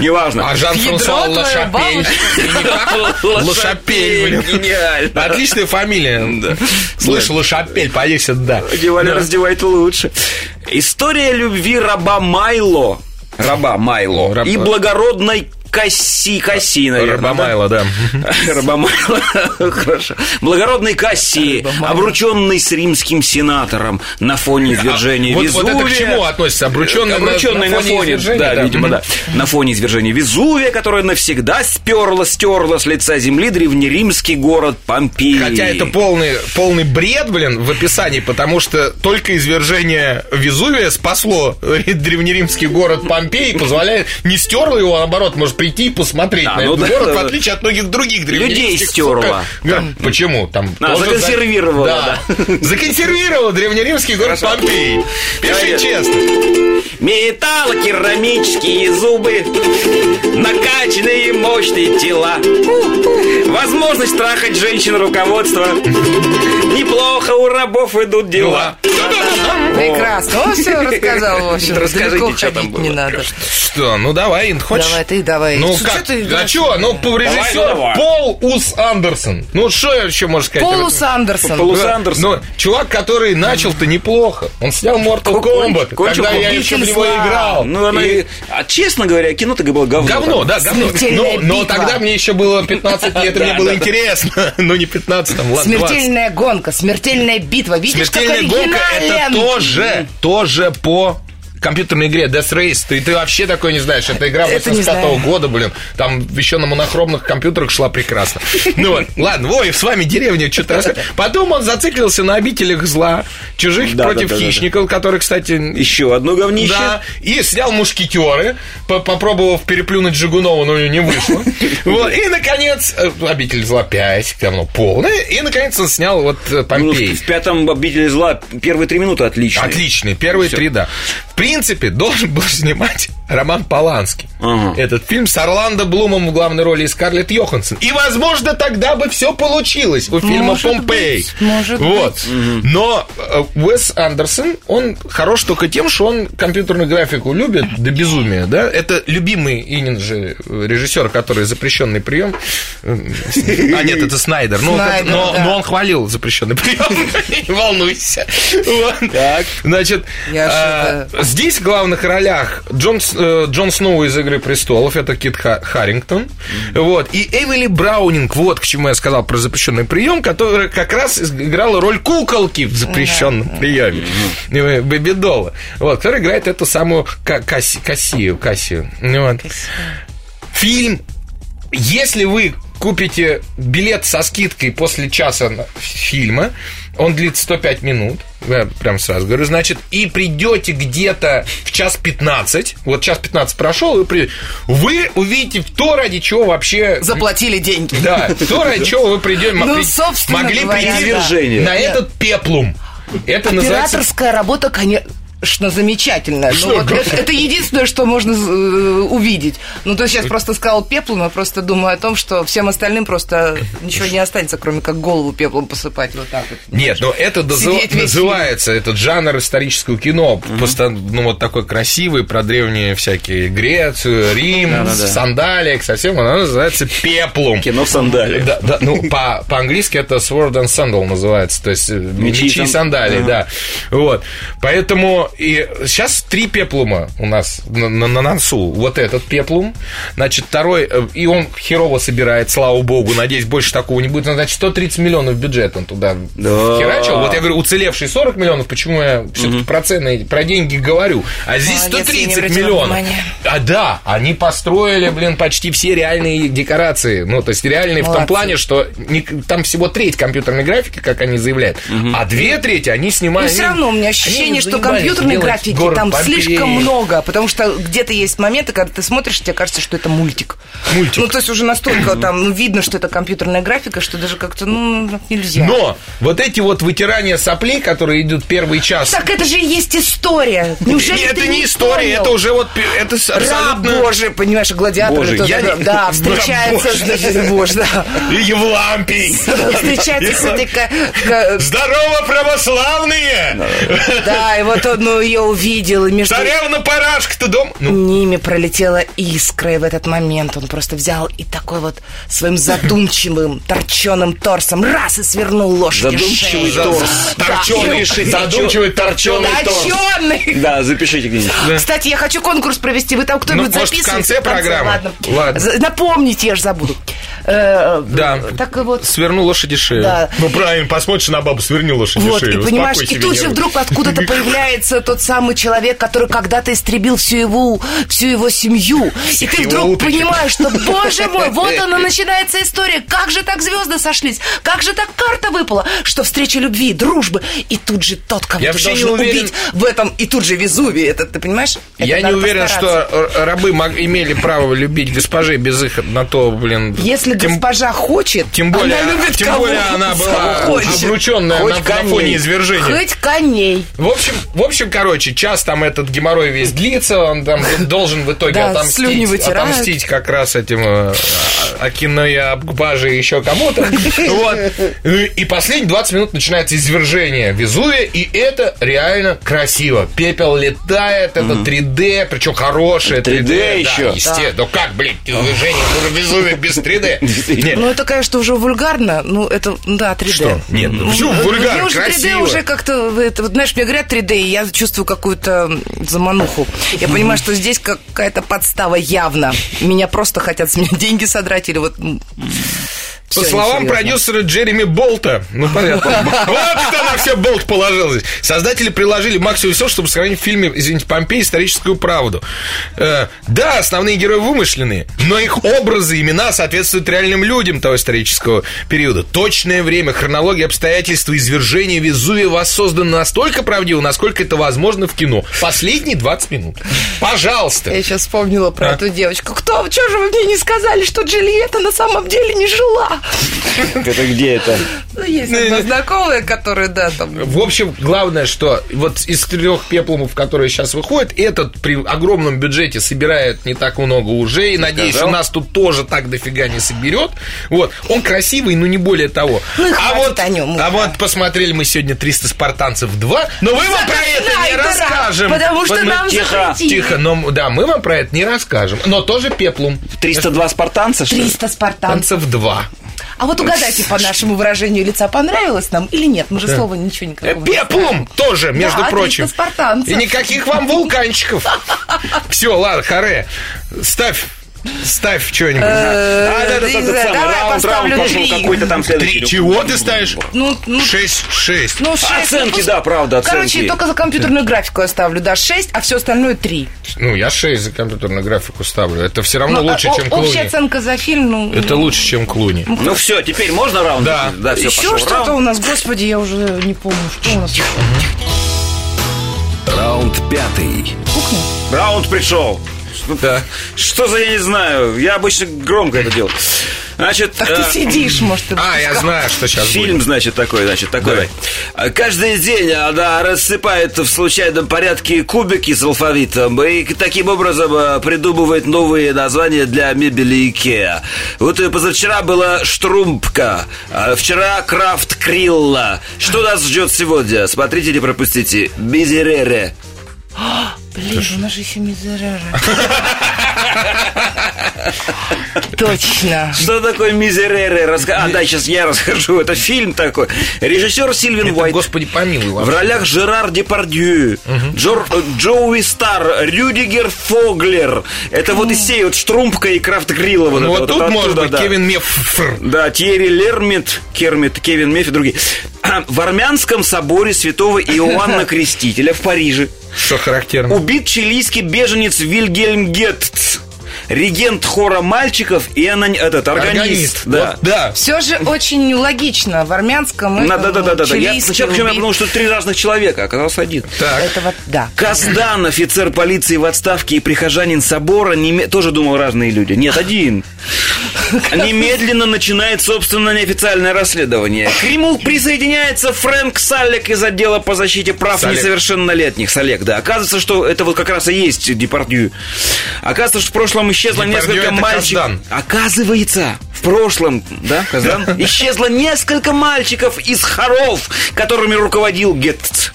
Неважно. А Жан-Франсуа Лашапель. Лашапель, блин. Гениально. Отличная фамилия. Слышь, Лашапель, поди сюда. Одевали, раздевайте лучше. История любви раба Майло. Раба Майло. Раб- И благородной Касси, Касси, наверное. Рабамайло, да. Рабомайло, хорошо. Благородный Кассии, обрученный с римским сенатором на фоне извержения А, вот- Везувия. вот это к чему относится? Обрученный на- фоне извержения, да, видимо, да. На фоне извержения Везувия, которое навсегда сперла, стерла с лица земли древнеримский город Помпей. Хотя это полный, полный бред, блин, в описании, потому что только извержение Везувия спасло древнеримский город Помпей и позволяет, не стерло его, а наоборот, может прийти и посмотреть А, на ну этот да, город, да. в отличие от многих других древнеримских. Людей стерла. да. Почему? Там А, тоже за- законсервировала, Да. Законсервировала древнеримский город Хорошо. Помпей. Пиши честно. Металлокерамические зубы, накачанные мощные тела, возможность трахать женщин руководства. Неплохо у рабов идут дела. Прекрасно. Он все рассказал, в общем. Расскажите, Далеко что там ходить не было. надо. Что, ну давай, хочешь? Давай, ты давай. Ну как? ты а что? Ну, по- режиссер давай. Пол Ус Андерсон. Ну, что я еще можно сказать? Полус Андерсон. Полус Андерсон. Ну, чувак, который начал-то неплохо. Он снял Mortal Kombat, кончил когда я еще него играл. Ну, она... И- А честно говоря, кино-то было говно. Говно, да, говно. Но, но тогда мне еще было 15 лет, и мне было интересно. Ну, не 15, там, ладно, 20. Смертельная гонка, смертельная битва. Видишь, как Смертельная гонка это тоже, тоже по компьютерной игре Death Race. Ты, ты вообще такое не знаешь. Это игра Это не 85 знаю. года, блин. Там еще на монохромных компьютерах шла прекрасно. Ну вот, ладно, ой, с вами деревня, что-то. Потом он зациклился на обителях зла, чужих Да, против да, да, да, хищников, которые, кстати, Еще одно говнище. да, и снял мушкетеры, по- попробовав переплюнуть Жигунова, но у него не вышло. Вот, и, наконец, э, обитель зла 5, давно полная, и, наконец, он снял вот э, Ну, Помпей. в пятом «Обители зла» первые три минуты отличные. Отличный, первые три, да. В принципе, должен был снимать Роман Поланский. Ага. Этот фильм с Орландо Блумом в главной роли и Скарлетт Йоханссон. И, возможно, тогда бы все получилось у фильма Может «Помпей». быть, может вот. быть. Но э, Уэс Андерсон, он хорош только тем, что он компьютерную графику любит до безумия, да? Это любимый Инин же режиссер, который запрещенный прием. А нет, это Снайдер. Ну, Снайдер, но, да. но он хвалил запрещенный прием. Не волнуйся. Вот. Так. Значит, а, здесь в главных ролях Джон, э, Джон Сноу из «Игры престолов», это Кит Ха- Харрингтон, вот, и Эвели Браунинг, вот к чему я сказал про запрещенный прием, которая как раз играла роль куколки в запрещенном приеме, э, Бэби Долла, вот, которая играет эту самую Ка- Касси- Кассию, Кассию, вот. Фильм если вы купите билет со скидкой после часа фильма, он длится 105 минут, я прям сразу говорю, значит, и придете где-то в час 15, вот час 15 прошел, вы, при- вы увидите то, ради чего вообще... Заплатили деньги. Да, то, ради чего вы придете, Ну, собственно могли говоря, прийти да. На этот пеплум. Это называется... Операторская работа, конечно, замечательная. Что, Ну, вот это, это единственное, что можно э, увидеть. Ну, ты сейчас просто сказал пеплом, я просто думаю о том, что всем остальным просто ничего не останется, кроме как голову пеплом посыпать вот так вот. Нет, но это весь называется, этот жанр исторического кино, просто, ну, вот такой красивый, про древние всякие Грецию, Рим, Да-да-да. сандалик, совсем, оно называется пеплум. Кино в сандале. Да, да, ну, по, по-английски это sword and sandal называется, то есть э, Мечи мечи, и и сан- сандалии, Ага. да. Вот, поэтому и сейчас три пеплума у нас на, на- на носу. Вот этот пеплум, значит, второй, э, и он херово собирает, слава богу, надеюсь, больше такого не будет, но, значит, 130 миллионов бюджет он туда Да. херачил. Вот я говорю, уцелевшие 40 миллионов, почему я все-таки про цены, про деньги говорю, а здесь Молодец, я не 130 обратила миллионов. внимания. А да, они построили, блин, почти все реальные декорации. Ну, то есть реальные в том Молодцы. плане, что не- там всего треть компьютерной графики, как они заявляют, а две трети они Но снимают. все они- равно у меня ощущение, что заебали. Компьютерной графики там Помпеи. слишком много, потому что где-то есть моменты, когда ты смотришь, тебе кажется, что это мультик. Мультик. Ну, то есть уже настолько там ну, видно, что это компьютерная графика, что даже как-то, ну, нельзя. Но вот эти вот вытирания соплей, которые идут первый час... Так это же и есть история. Неужели это не история, это уже вот это Раб абсолютно... Божий, понимаешь, гладиаторы Божий. тоже, Я да, не- да, встречается, Боже, да. И Евлампий. Встречается с этой, Здорово, православные! да, и вот он ну, ее увидел, и между Царевна Парашка-то дом... Ну, ними пролетела искра, и в этот момент он просто взял и такой вот своим задумчивым, торченым торсом раз и свернул лошади Задумчивый шею. торс. торченый, Да. задумчивый торченый торс. Точеный! Да, запишите где-нибудь. Кстати, я хочу конкурс провести. Вы там кто-нибудь Ну, может, в записываете? конце программы? Ладно. Напомните, я же забуду. Э, Да. Так и вот. Сверну лошади шею. Да. Ну, правильно, посмотришь на бабу, сверни лошади Вот, шею. и понимаешь, и тут же вдруг откуда-то появляется тот самый человек, который когда-то истребил всю его, всю его семью. и ты вдруг понимаешь, что, боже мой, вот она начинается история. Как же так звезды сошлись? Как же так карта выпала? Что встреча любви, дружбы. И тут же тот, кого Я ты вообще не должен уверен- убить в этом, и тут же Везувий. Это, ты понимаешь? Это Я не уверен, постараться. что рабы имели право любить госпожи без их на то, блин. Если тем, госпожа хочет, тем более, она любит тем кого более она была хочет. обрученная Хоть на, на коней. фоне извержения. Хоть коней. В общем, в общем, короче, час там этот геморрой весь длится, он там должен в итоге Да, отомстить, отомстить как раз этим э, Акиноя Абгбаже и еще кому-то. Вот. И последние 20 минут начинается извержение Везувия, и это реально красиво. Пепел летает, это 3D, причем хорошее 3D. 3D да, еще. естественно. Ну как, блин, извержение Везувия без 3D? Ну, это, конечно, уже вульгарно. Ну, это, да, 3D. Что? Нет, ну, почему Ну, вульгарно? Мне уже 3D Красиво. уже как-то, знаешь, мне говорят 3D, и я чувствую какую-то замануху. Я понимаю, что здесь какая-то подстава явно. Меня просто хотят с меня деньги содрать или вот... По всё словам продюсера Джереми Болта, ну понятно, вот кто на все Болт положил здесь. Создатели приложили максимум все, чтобы сохранить в фильме, извините, Помпей историческую правду. Э, да, основные герои вымышленные, но их образы, имена соответствуют реальным людям того исторического периода. Точное время, хронология, обстоятельства, извержения Везувия воссозданы настолько правдиво, насколько это возможно в кино. Последние 20 минут. Пожалуйста. Я сейчас вспомнила про А? эту девочку. Кто? Чего же вы мне не сказали, что Джульетта на самом деле не жила? Это где это? Ну, есть одна знакомая, которая, да, там... В общем, главное, что вот из трех пеплумов, которые сейчас выходят, этот при огромном бюджете собирает не так много уже. И надеюсь, у нас тут тоже так дофига не соберет. Вот. Он красивый, но не более того. Ну а вот, о а вот посмотрели мы сегодня 300 спартанцев 2, но мы вам про это не расскажем. Потому что нам тихо. Тихо, но да, мы вам про это не расскажем. Но тоже пеплум. 302 спартанца, что ли? 300 спартанцев. Танцев 2. А вот угадайте по нашему выражению лица, понравилось нам или нет? Мы же слова ничего Э, никакого не Пеплум тоже, между Да, прочим. 300 спартанцев. И никаких вам вулканчиков. Все, ладно, харе. Ставь, ставь что-нибудь. А, да, да, да, да, давай поставлю раунд пошел три. какой-то там Три. следующий. Чего ты ставишь? Ну, ну, Шесть, шесть. ну, шесть. Оценки, ну, да, правда, оценки. Короче, только за компьютерную графику я ставлю, да, 6, а все остальное 3. Ну, я шесть за компьютерную графику ставлю. Это все равно лучше, чем а, Общая Клуни. оценка за фильм, ну... Это лучше, чем Клуни. Ну все, теперь можно раунд? Да. Да, все, Еще что-то у нас, господи, я уже не помню, что у нас. Раунд пятый. Кухня? Раунд пришел. Да. Что за, я не знаю, я обычно громко это делаю. Значит, Так э, ты сидишь, может, ты... А, я знаю, что сейчас Фильм, будет. значит, такой, значит, такой. Давай. А, Каждый день она рассыпает в случайном порядке кубики с алфавитом и таким образом э, придумывает новые названия для мебели Икеа. Вот и позавчера была Штрумпка, а вчера Крафт Крилла. Что нас ждет сегодня? Смотрите, не пропустите. Мизерере. Блин, у нас же еще мизерера. Точно. Что такое мизерере? Раска... А, да, сейчас я расскажу. Это фильм такой. Режиссер Сильвин Это, Уайт. господи, помилуй В ролях Жерар Депардью, Джор, э, Джоуи Стар, Рюдигер Фоглер. Это вот из сей вот Штрумпка и Крафт Грилла. Ну, вот тут, может оттуда, быть, да. Кевин Меффр. Да, Тьерри Лермит, Кермит, Кевин Мефф и другие. В армянском соборе святого Иоанна Крестителя в Париже Что характерно. убит чилийский беженец Вильгельм Геттц. Регент хора мальчиков и анон... этот, органист. Да. Вот, да. Все же очень логично. В армянском Да, этом, да, да, да, да. Я сначала почему я подумал, что три разных человека, а оказался один. Так. Это вот, да. Каздан, офицер полиции в отставке и прихожанин собора, неме- тоже думал разные люди. Нет, один. Немедленно начинает собственное неофициальное расследование. К нему присоединяется Фрэнк Салек из отдела по защите прав Салек. несовершеннолетних. Салек, да. Оказывается, что это вот как раз и есть Депардью. Оказывается, что в прошлом исчезло Депардью несколько мальчиков. Каздан. Оказывается, в прошлом, да, Каздан, исчезло несколько мальчиков из хоров, которыми руководил Гетц.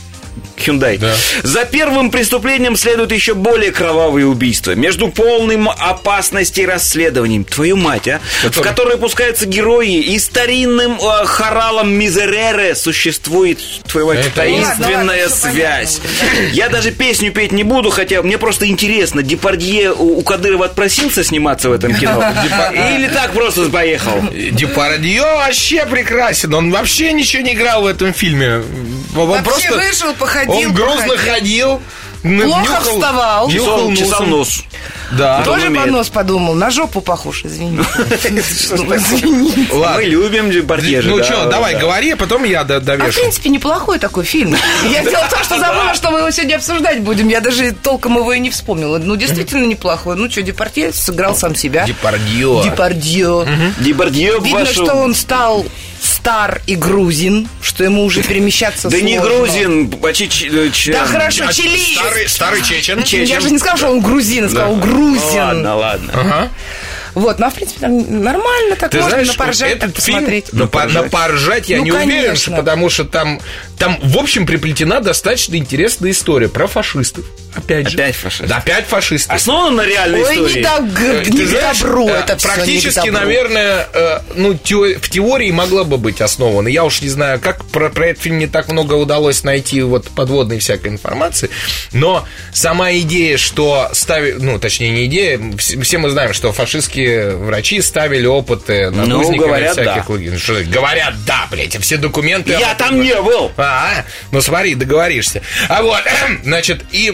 Hyundai. Да. За первым преступлением следует еще более кровавые убийства. Между полным опасности и расследованием. Твою мать, а? В Который- которые пускаются герои и старинным э, хоралом Мизерере существует, твою мать, Это- таинственная Ладно, связь. понятно. Я даже песню петь не буду, хотя мне просто интересно, Депардье у, у Кадырова отпросился сниматься в этом кино? Или так просто поехал? Депардье вообще прекрасен. Он вообще ничего не играл в этом фильме. Он Вообще просто... вышел, походил, Он грузно походил. ходил. Плохо нюхал- вставал. Нюхал Чесал, чесал нос. Да. Он Тоже умеет. под нос подумал. На жопу похож, извините. Ладно. Мы любим Депардье же, Ну что, давай, да. говори, а потом я до- А в довешу. принципе, неплохой такой фильм. Я дело в том, что забыла, что мы его сегодня обсуждать будем. Я даже толком его и не вспомнила. Ну, действительно неплохой. Ну, что, Депардье сыграл сам себя. Депардье. Депардье. Депардье Видно, что он стал стар и грузин, что ему уже перемещаться Да не грузин, почти ч- Да хорошо, А чилиец. Старый, старый чечен. Я же не сказал, что он грузин, я сказал грузин. Ладно, ладно. Вот, ну, а в принципе, там нормально так Ты можно знаешь, на поржать, так этот фильм, посмотреть. на, пор- на поржать я Ну, не уверен, конечно. что потому что там, там, в общем, приплетена достаточно интересная история про фашистов. Опять же. Опять фашисты. Да, опять фашисты. Основано на реальной Ой, истории. не, так, Э, не знаешь, добру э, это не Практически, добру. наверное, э, ну, в теории могла бы быть основана. Я уж не знаю, как про, про этот фильм не так много удалось найти вот подводной всякой информации. Но сама идея, что ставили, ну, точнее, не идея, вс- все мы знаем, что фашистские врачи ставили опыты над Ну, говорят, всяких да. лагерей. Что, говорят, да, блядь, все документы... Я там не был. а, ну смотри, договоришься. А вот, значит, и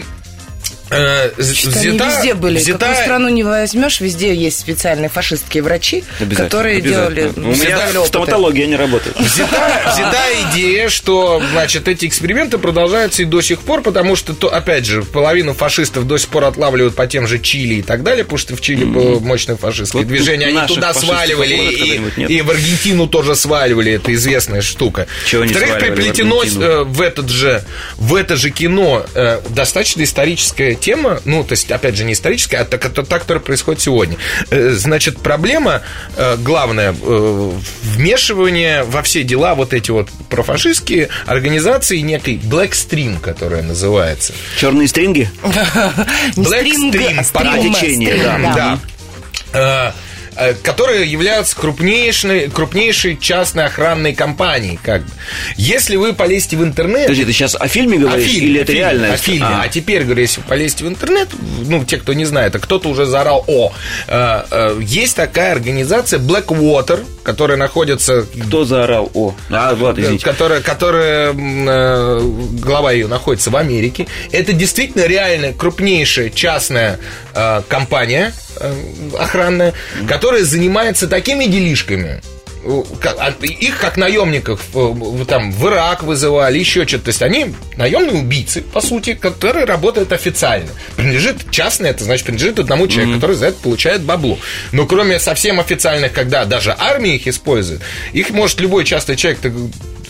э, взята- везде были. взята- Какую страну не возьмешь, везде есть специальные фашистские врачи, которые делали... У меня стоматология не работает. Взята, взята идея, что, значит, эти эксперименты продолжаются и до сих пор, потому что, то, опять же, половину фашистов до сих пор отлавливают по тем же Чили и так далее, потому что в Чили было мощное фашистское Вот движение, они туда сваливали, и, и в Аргентину тоже сваливали, это известная штука. Чего не Во-вторых, в приплетено Аргентину? э, в, этот же, в это же кино э, достаточно историческая тема, ну, то есть, опять же, не историческая, а та, та, та, которая происходит сегодня. Э, Значит, проблема э, главная э, вмешивание во все дела вот эти вот профашистские организации некой Black Stream, которая называется. Черные стринги? Black Stream, а по течению, стрим, да. Э, которые являются крупнейшей, крупнейшей частной охранной компанией. Как бы. Если вы полезете в интернет... Подожди, ты сейчас о фильме говоришь? О фильме, или это фильме, реальная О фильме. А. А. теперь, говорю, если вы полезете в интернет, ну, те, кто не знает, а кто-то уже заорал, о, э, э, есть такая организация Blackwater, которая находится... Кто заорал? О, а, вот, извините. Которая, которая глава ее находится в Америке. Это действительно реально крупнейшая частная компания э, охранная, которая занимается такими делишками. а, Их как наемников э, там в Ирак вызывали, еще что-то. То есть они наемные убийцы, по сути, которые работают официально. Принадлежит частное, это значит принадлежит одному человеку, который за это получает бабло. Но кроме совсем официальных, когда даже армия их использует, их может любой частный человек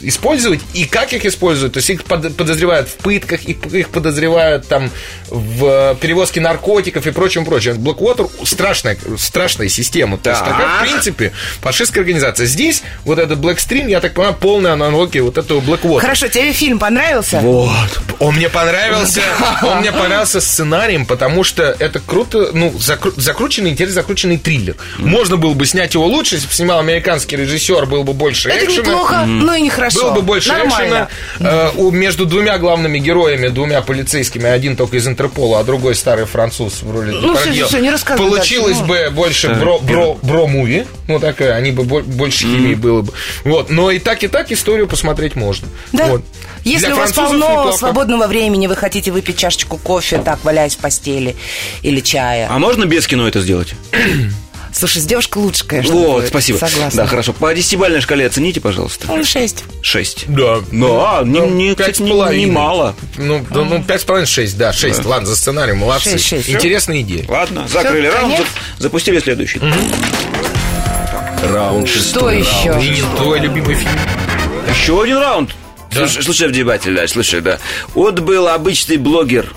использовать, и как их используют, то есть их под- подозревают в пытках, их, их подозревают там в перевозке наркотиков и прочем, прочем. Blackwater страшная, страшная система. То есть Так. такая, в принципе, фашистская организация. Здесь вот этот Blackstream, я так понимаю, полная аналогия вот этого Blackwater. Хорошо, тебе фильм понравился? Вот. Он мне понравился. Он мне понравился сценарием, потому что это круто, ну, закру- закрученный, интересный закрученный триллер. Можно было бы снять его лучше, если бы снимал американский режиссер, был бы больше Это экшена. неплохо, но и нехорошо. Хорошо, Было бы больше нормально. экшена. Э, у- между двумя главными героями, двумя полицейскими, один только из Интерпола, а другой старый француз в роли Ну, Депардье, всё, всё, не рассказывай Получилось дальше, бы больше бро, бро, бро-муви. Ну, такая, они бы бо- больше химии было бы. Вот. Но и так, и так историю посмотреть можно. Да. Вот. Если Для у вас полно неплохо. свободного времени, вы хотите выпить чашечку кофе, так, валяясь в постели или чая. А можно без кино это сделать? Слушай, с девушкой лучше, конечно. Вот, будет. спасибо. Согласна. Да, хорошо. По десятибальной шкале оцените, пожалуйста. Ну, шесть. Шесть. Да. Ну, а, не, Ну, не, пять кстати, не- половиной. немало. Ну, да, ну, пять с половиной, шесть, да, шесть. Ладно, за сценарий, молодцы. Шесть, шесть. Интересная идея. Ладно, закрыли раунд, запустили следующий. Раунд Что шестой. еще? И не твой любимый фильм. Еще один раунд. Да. Слушай, слушай, внимательно, да, слушай, да. Вот был обычный блогер.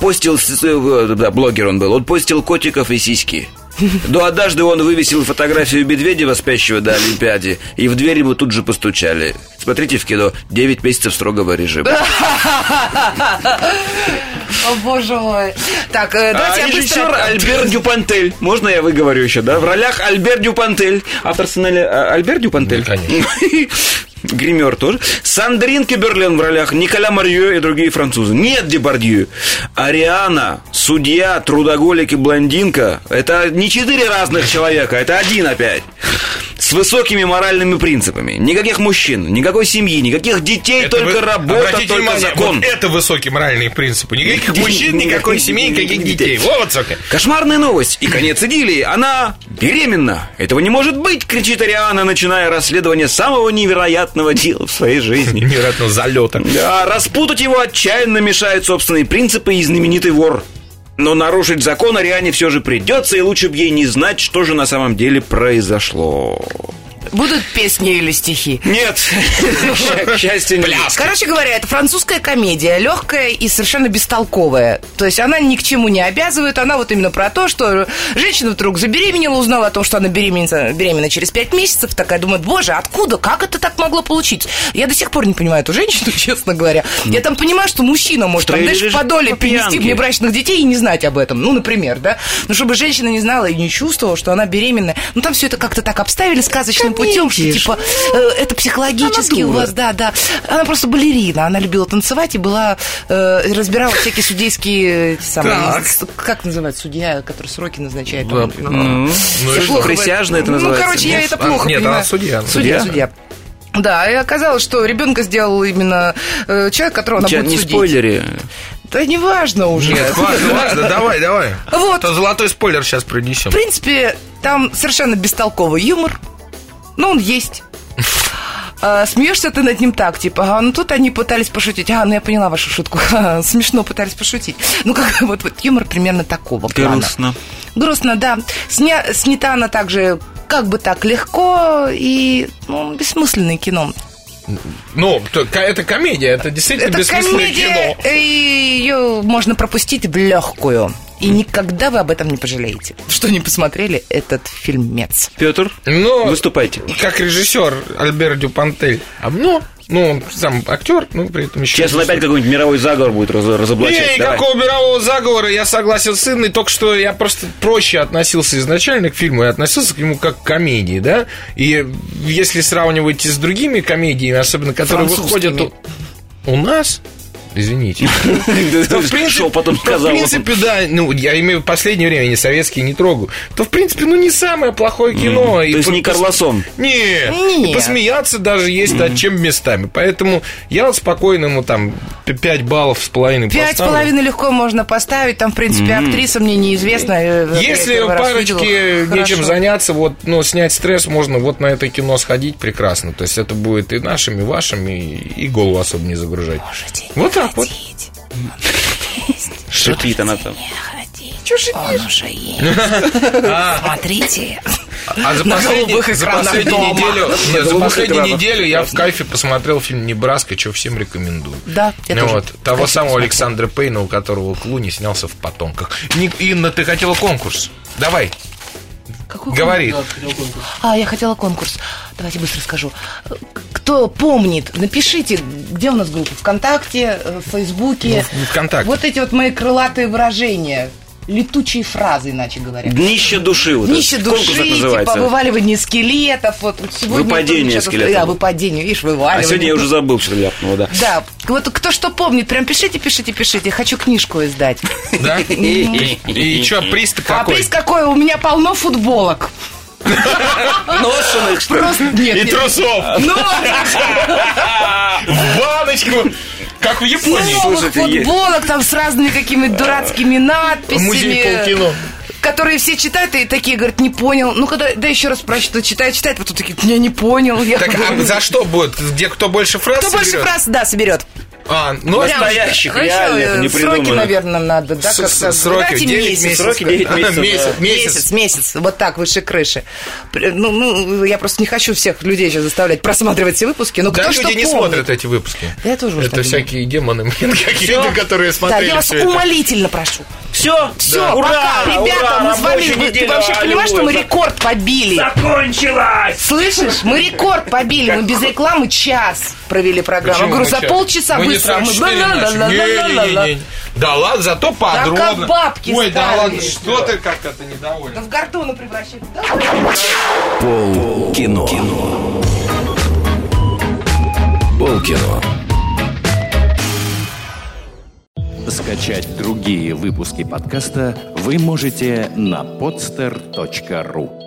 Постил, с- э, да, блогер он был, он постил котиков и сиськи. Но однажды он вывесил фотографию Медведева, спящего до Олимпиаде, и в дверь ему тут же постучали. Смотрите в кино «9 месяцев строгого режима». О, боже мой. Так, э, А давайте я режиссер быстро... Альбер Дюпантель. Можно я выговорю еще, да? В ролях Альбер Дюпантель. Автор сценария а, Альбер Дюпантель? Ну, конечно. Гример тоже. Сандрин Киберлен в ролях Николя Марье и другие французы. Нет Депардью. Ариана, судья, трудоголик и блондинка. Это не четыре разных человека, это один опять. С высокими моральными принципами. Никаких мужчин, никакой семьи, никаких детей, Это только вы- работа, обратите только внимание, закон. Вот это высокие моральные принципы. Никаких Никаких- мужчин, никакой семьи, никаких детей. Вот высокие. Кошмарная новость и конец идиллии. Она беременна. Этого не может быть, кричит Ариана, начиная расследование самого невероятного дела в своей жизни. Невероятного залета. Да, распутать его отчаянно мешают собственные принципы и знаменитый вор. Но нарушить закон Ариане все же придется, и лучше бы ей не знать, что же на самом деле произошло. Будут песни или стихи? Нет, к счастью, нет. Короче говоря, это французская комедия, легкая и совершенно бестолковая. То есть она ни к чему не обязывает, она вот именно про то, что женщина вдруг забеременела, узнала о том, что она беременна, беременна через пять месяцев, такая думает, боже, откуда, как это так могло получиться? Я до сих пор не понимаю эту женщину, честно говоря. Я там понимаю, что мужчина может там, знаешь, же по доле по принести внебрачных детей и не знать об этом. Ну, например, да? Ну, чтобы женщина не знала и не чувствовала, что она беременная. Ну, там все это как-то так обставили сказочным путем, что типа э, это психологически у вас, да, да. Она просто балерина, она любила танцевать и была э, разбирала всякие судейские эти самые, Так. с- как называется судья, который сроки назначает. Да, там, Ну, Присяжный это называется, Ну, короче, я нет? это А, плохо нет, понимаю. она судья, она Судья, судья. судья. Да, и оказалось, что ребенка сделал именно э, человек, которого она Чё, будет Не судить. спойлери. Да неважно уже. Нет, важно, важно, давай, давай. Вот. То золотой спойлер сейчас принесем. В принципе, там совершенно бестолковый юмор, но он есть. А, Смеешься ты над ним так, типа, ага, ну тут они пытались пошутить. А, ну я поняла вашу шутку. Ха, Смешно пытались пошутить. Ну, как вот, вот юмор примерно такого плана. Грустно. Грустно, да. Сня, снята она также как бы так легко и ну, бессмысленное кино. Ну, это комедия, это действительно Это бессмысленное комедия, кино. и ее можно пропустить в легкую. И никогда вы об этом не пожалеете, что не посмотрели этот фильмец. Петр, Но выступайте. как режиссер Альбер Дюпантель, а, ну, ну, он сам актер, ну, при этом еще... Сейчас он опять какой-нибудь мировой заговор будет раз- разоблачать. Не, Давай. никакого мирового заговора, я согласен с Инной, только что я просто проще относился изначально к фильму, я относился к нему как к комедии, да, и если сравнивать с другими комедиями, особенно которые выходят у нас, извините, в принципе, потом в да, ну, я имею в последнее время, не советские не трогаю, то, в принципе, ну, не самое плохое кино. То есть не Карлосон. Нет, посмеяться даже есть над чем местами. Поэтому я вот спокойно ему там 5 баллов с половиной Пять с поставлю. половиной легко можно поставить. Там, в принципе, актриса мне неизвестна. э, я Если парочке нечем заняться, вот, ну, снять стресс можно вот на это кино сходить прекрасно. То есть это будет и нашим, и вашим, и, и голову особо не загружать. Вот так вот. ходить. Шипит она там. Он уже есть. Смотрите. А за последнюю, неделю, нет, за последнюю неделю я в кайфе посмотрел фильм «Небраска», что всем рекомендую. Да, я Ну тоже. вот, того Кстати, самого. Александра Пейна, у которого Клуни снялся в «Потомках». Ник- Инна, ты хотела конкурс? Давай, Какой говори. А, я хотела конкурс. Давайте быстро скажу. Кто помнит, напишите, где у нас группа? ВКонтакте, э, в Фейсбуке. Ну, ВКонтакте. Вот эти вот мои крылатые выражения. летучие фразы, иначе говоря. Днище души. Вот Днище конкурс души, типа вываливание скелетов. Вот сегодня Выпадение скелетов. Да, выпадение, видишь, вываливание. А сегодня я уже забыл, что ляпнула, да. Да, вот кто что помнит, прям пишите, пишите, пишите. Хочу книжку издать. Да? И что, приз-то А какой? приз какой? У меня полно футболок. Ношеных, что ли? И трусов. Ну, В баночку. Как в Японии. Слушайте, футболок там с разными какими-то дурацкими надписями. Музей полкино. Которые все читают и такие говорят, не понял. Ну, когда, да еще раз прочитаю, читает, читает, потом такие, я не понял. Я Так, а за что будет? Где кто больше фраз Кто больше соберет? фраз, да, соберет. А, ну, Настоящих, Ну, реальных, не Сроки, наверное, надо, да, как-то. сроки Дайте 9 месяц. месяцев. Сроки 9 А, месяцев, Месяц, да. месяц. Месяц, месяц, вот так, выше крыши. Ну, ну, я просто не хочу всех людей сейчас заставлять просматривать все выпуски. Ну, Да, кто люди что не помнит. смотрят эти выпуски. Да я тоже уже Это всякие демоны, какие-то, которые Да, смотрели я вас умолительно прошу. Все, Все, ура, пока, ребята, ура, мы с вами. вы- Ты вообще понимаешь, что мы рекорд побили? Закончилась! Слышишь, мы рекорд побили. Мы без рекламы час провели программу. Я говорю, за полчаса мы не быстро. Мы 44 начали. ла-ла-ла-ла-ла-ла-ла. Не-не-не-не. Да ладно, зато подробно. как бабки Ой, да ладно, что ты как-то Да недоволен. в картону превращать. Да? Пол кино. Пол кино. Скачать другие выпуски подкаста вы можете на podster.ru